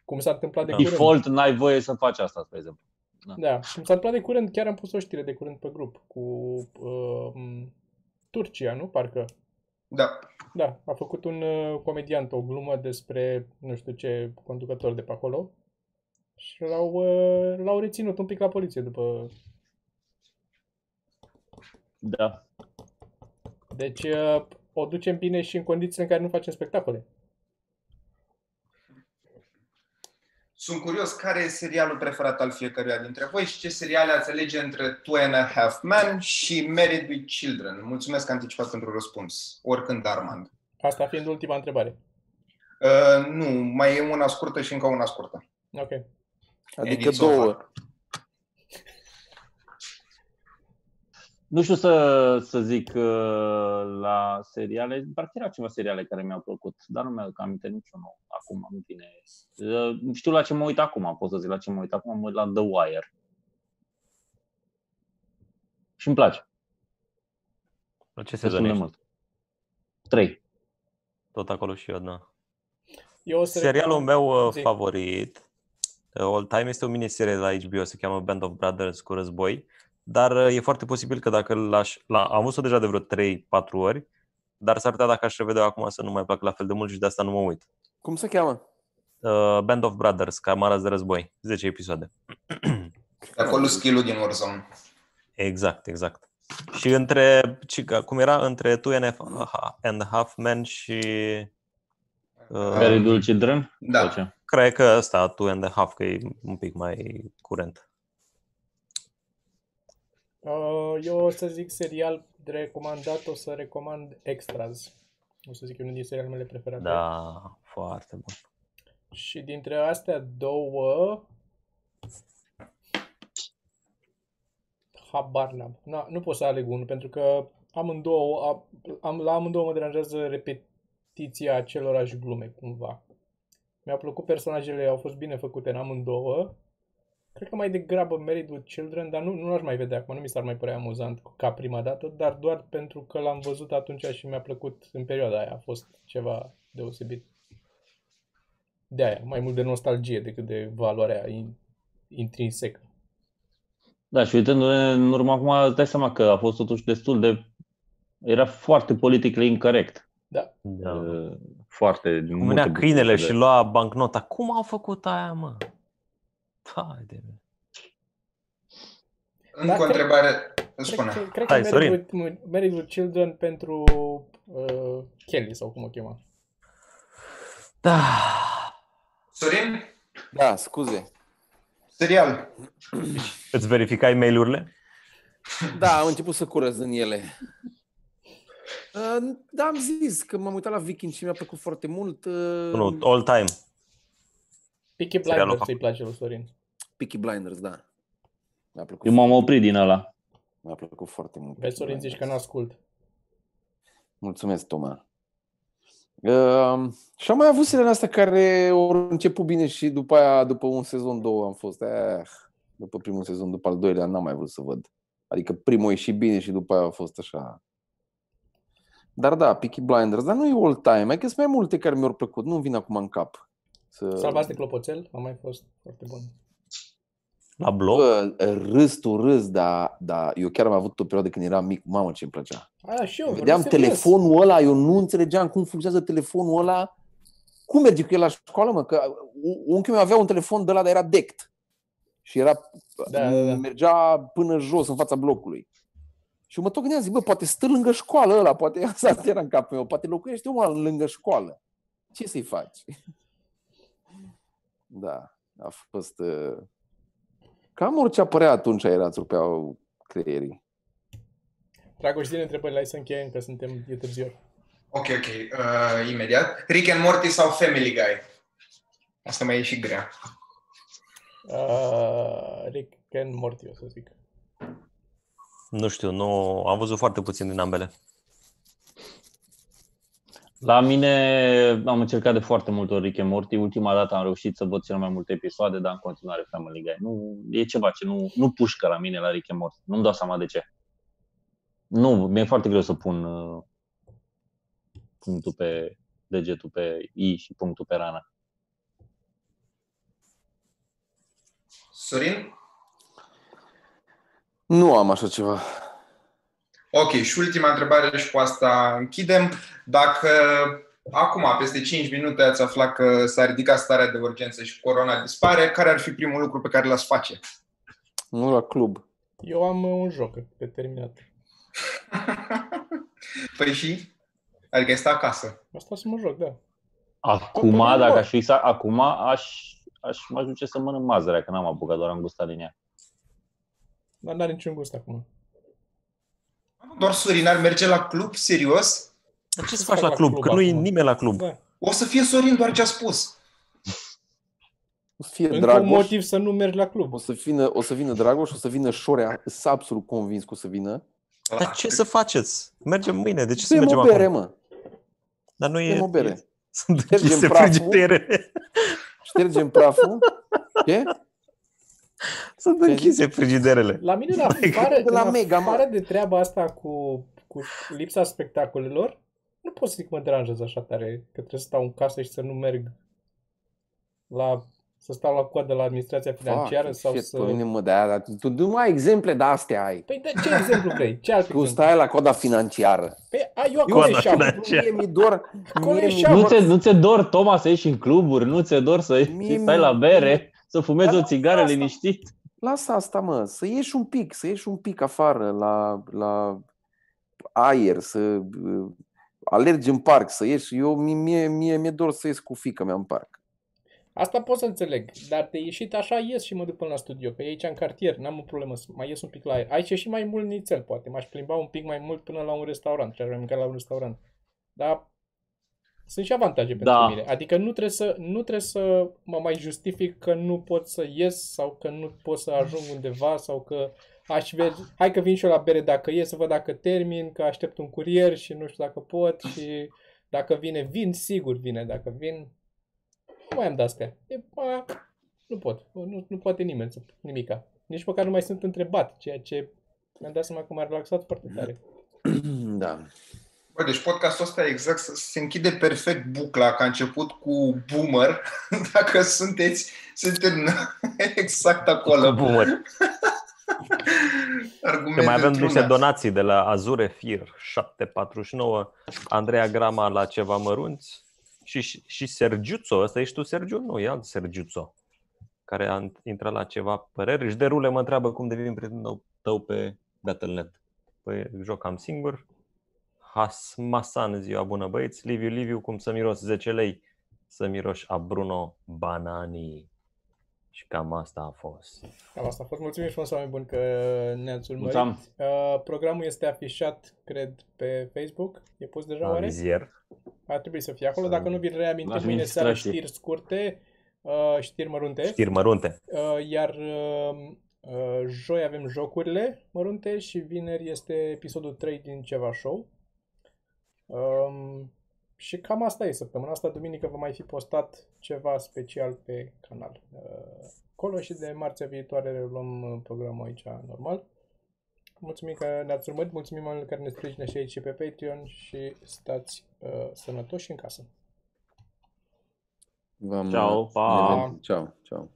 Cum s-a întâmplat de
Da.
curând.
Default n-ai voie să faci asta, spre exemplu.
Da, cum s-a întâmplat de curând, chiar am pus o știre de curând pe grup cu uh, Turcia, nu? Parcă.
Da.
Da, a făcut un uh, comediant o glumă despre nu știu ce conducător de pe acolo și l-au, uh, l-au reținut un pic la poliție după...
Da.
Deci uh, o ducem bine și în condițiile în care nu facem spectacole.
Sunt curios care e serialul preferat al fiecăruia dintre voi și ce seriale ați alege între Two and a Half Men și Married with Children. Mulțumesc anticipat pentru răspuns. Oricând, Armand.
Asta fiind ultima întrebare.
Uh, nu, mai e una scurtă și încă una scurtă.
Ok.
Adică
It's
două.
over.
Nu știu să, să zic uh, la seriale, parcă erau ceva seriale care mi-au plăcut, dar nu mi-aduc aminte niciunul acum, nu vine. Uh, Știu la ce mă uit acum, pot să zic la ce mă uit acum, mă uit la The Wire. Și îmi place,
La ce
destul
sezon
de
ești?
mult. Trei.
Tot acolo și eu, da.
Eu o să
Serialul meu uh,
Zi.
favorit, uh, all time, este o miniserie la HBO, se cheamă Band of Brothers cu război, dar uh, e foarte posibil că dacă l-aș, la, am văzut-o deja de vreo 3-4 ori, dar s-ar putea dacă aș revedea acum să nu mai plac la fel de mult și de asta nu mă uit.
Cum se cheamă?
Uh, Band of Brothers, camarazi de război, 10 episoade.
De acolo skill-ul din Warzone.
Exact, exact. Și între, ci- cum era, între Two and a, and a Half Men și uh,
Very Dull Children?
Da.
Sau ce?
cred că ăsta, Two and a Half, că e un pic mai curent.
Uh, eu o să zic serial de recomandat, o să recomand Extras. O să zic unul din serialele mele preferate.
Da, foarte bun.
Și dintre astea două... Habar n-am. Na, nu pot să aleg unul, pentru că amândouă, a, am, la amândouă mă deranjează repetiția acelorași glume, cumva. Mi-au plăcut personajele, au fost bine făcute în amândouă. Cred că mai degrabă Married with Children, dar nu, nu l-aș mai vedea acum, nu mi s-ar mai părea amuzant ca prima dată, dar doar pentru că l-am văzut atunci și mi-a plăcut în perioada aia. A fost ceva deosebit. De aia, mai mult de nostalgie decât de valoarea in, intrinsecă.
Da, și uitându-ne în urmă acum, îți dai seama că a fost totuși destul de... Era foarte politically incorrect.
Da.
Da.
Uh, Foarte. din
Cum
multe
venea câinele
puncte de
și lua bancnota. Cum au făcut aia, mă? Hai de mine.
Încă
Da,
o
cred-
întrebare.
Cred,
Spune.
că- cred
Hai,
că
Sorin.
Married with, Married with Children pentru uh, Kelly sau cum o chema.
Da.
Sorin,
Da, scuze.
serial.
Îți verificai mail-urile?
Da, am început să curăț în ele. Uh, Da, am zis că m-am uitat la Viking și mi-a plăcut foarte mult. Uh,
Nu, all time.
Peaky
Serialul
Blinders
ăsta.
îi place lui Sorin.
Peaky Blinders, da. Mi-a plăcut,
Eu m-am oprit din ăla.
mi-a plăcut foarte mult.
Vezi,
Peaky
Sorin,
Blinders.
zici că n-ascult.
Mulțumesc, Toma. Uh, și am mai avut seriale astea care au început bine și după aia, după un sezon, două am fost, eh, după primul sezon, după al doilea, n-am mai vrut să văd. Adică primul a ieșit bine și după aia a fost așa. Dar da, Peaky Blinders, dar nu e all time, mai că sunt mai multe care mi-au plăcut, nu-mi vin acum în cap. Să...
Salvați de clopoțel, a mai fost foarte bun.
La blog?
Bă, râs tu râs, dar, dar eu chiar am avut o perioadă când eram mic, mamă ce-mi plăcea.
A, și eu,
Vedeam
vorbesc serios.
telefonul ăla, eu nu înțelegeam cum funcționează telefonul ăla. Cum merge cu el la școală, mă? Că unchiul meu avea un telefon de ăla, dar era dect. Și era,
Da, da, da.
mergea până jos, în fața blocului. Și eu mă tot gândeam, zic, bă, poate stă lângă școală ăla, poate asta era în capul meu, poate locuiește omul lângă școală. Ce să-i faci? Da, a fost... uh, Cam orice apărea atunci era, îți rupeau creierii.
Dragoș, din întrebările, hai să încheiem, că suntem, e târziu.
Ok, ok, uh, imediat. Rick and Morty sau Family Guy? Asta mai e și grea.
Uh, Rick and Morty, o să zic.
Nu știu, nu, am văzut foarte puțin din ambele.
La mine am încercat de foarte multe ori Rick and Morty. Ultima dată am reușit să văd cel mai multe episoade, dar în continuare Family Guy. Nu, e ceva ce nu, nu pușcă la mine la Rick and Morty. Nu-mi dau seama de ce. Nu, mi-e foarte greu să pun uh, punctul pe degetul pe I și punctul pe rana.
Sorin?
Nu am așa ceva.
Ok, și ultima întrebare și cu asta închidem. Dacă acum, peste 5 minute, ați aflat că s-a ridicat starea de urgență și corona dispare, care ar fi primul lucru pe care l-ați face?
Nu la club.
Eu am uh, un joc pe terminat.
Păi și? Adică ai sta acasă.
Asta să mă joc, da.
Acum,
Păi,
dacă
bă.
aș fi sa- acum, aș, aș mă ajunge să mănânc mazărea, că n-am apucat, doar am gustat din ea.
Dar n-are niciun gust acum.
Doar Sorin ar merge la club, serios?
Dar ce să
să
faci
fac
la
la
club?
club
Că nu e
acum?
nimeni la club.
Da.
O să fie Sorin doar ce a spus.
O să fie
Încă un
Dragoș,
motiv să nu mergi la club.
o să vină, o să vină Dragoș, o să vină Șorea, sunt absolut convins că o să vină.
Dar ce să faceți? Mergem mâine. De ce să
Bem
mergem
o bere,
acum?
mă.
Dar nu e...
Bem o bere.
Sunt
Ștergem
închise
praful.
frigidere.
Ștergem praful. Ce?
Sunt
Ce
închise frigiderele.
La mine, în afară,
de la
în
Mega, mă.
afară de treaba asta cu, cu lipsa spectacolelor, nu pot să zic că mă deranjează așa tare că trebuie să stau în casă și să nu merg la să stau la coadă la administrația financiară
Fuck,
sau
shit,
să...
Pe mine mă dea, dar tu nu mai exemple de astea ai.
Păi de ce exemplu vrei? Ce alt
Tu
exemplu?
stai la coda financiară.
Păi, a, eu acolo
Coada
ieșeam.
financiară.
Mie mi dor,
Acolo
mie mi
ieșeam,
Nu
dor,
ți nu ți dor, Toma, să ieși în cluburi, nu ți dor să,
Mie
să stai la
mi-
bere, să fumezi
Dar
o
nu
țigară
asta.
liniștit?
lasă asta mă, să ieși un pic, să ieși un pic afară la, la aer, să uh, alergi în parc, să ieși. Eu, mie, mie, mie mi-e dor să ies cu fica mea în parc.
Asta pot să înțeleg, dar de ieșit așa ies și mă duc până la studio, că e aici în cartier, n-am o problemă să mai ies un pic la aer. Aici e și mai mult nițel, poate, m-aș plimba un pic mai mult până la un restaurant, și aș mai mânca la un restaurant. Dar sunt și avantaje pentru
Da.
mine, adică nu trebuie, să, nu trebuie să mă mai justific că nu pot să ies sau că nu pot să ajung undeva sau că aș merge, hai că vin și eu la bere dacă e, să văd dacă termin, că aștept un curier și nu știu dacă pot și dacă vine, vin, sigur vine, dacă vin, nu mai am de-astea. E, a, nu pot, nu, nu poate nimeni să nimica. Nici măcar nu mai sunt întrebat, ceea ce mi-am dat seama că m-a relaxat foarte tare.
Da.
Bă, deci podcastul ăsta exact se închide perfect bucla, că a început cu boomer. Dacă sunteți, suntem exact acolo.
Boomer.
Argument
Că mai avem
într-una.
niște donații de la Azure Fir 749, Andreea Grama la ceva mărunți și, și Sergiuțo, ăsta ești tu Sergiu? Nu, e alt Sergiuțo care a intrat la ceva păreri. Și derule mă întreabă cum devin prietenul tău pe Battle.net. Păi joc cam singur. Hasmasan, ziua bună băieți. Liviu, Liviu, cum să miros 10 lei? Să miroși a Bruno Banani. Și cam asta a fost.
Cam asta a fost. Mulțumim frumos, oameni buni, că ne-ați urmărit.
Mulțumim.
Uh, programul este afișat, cred, pe Facebook. E pus deja
La
oare?
vizier.
Ar trebui să fie acolo. Dacă nu vi reamintim,
La
mâine seara
administrație.
știri scurte, uh, știri mărunte.
Știri mărunte.
Uh, iar uh, uh, joi avem jocurile mărunte și vineri este episodul 3 din ceva show. Um, și cam asta e săptămâna asta. Duminică va mai fi postat ceva special pe canal. Uh, acolo și de marțea viitoare reluăm uh, programul aici normal. Mulțumim că ne-ați urmărit, mulțumim oamenilor care ne sprijină și aici și pe Patreon și stați uh, sănătoși în casă.
V-am,
Ciao, pa.
ne vedem. Ciao, ciao.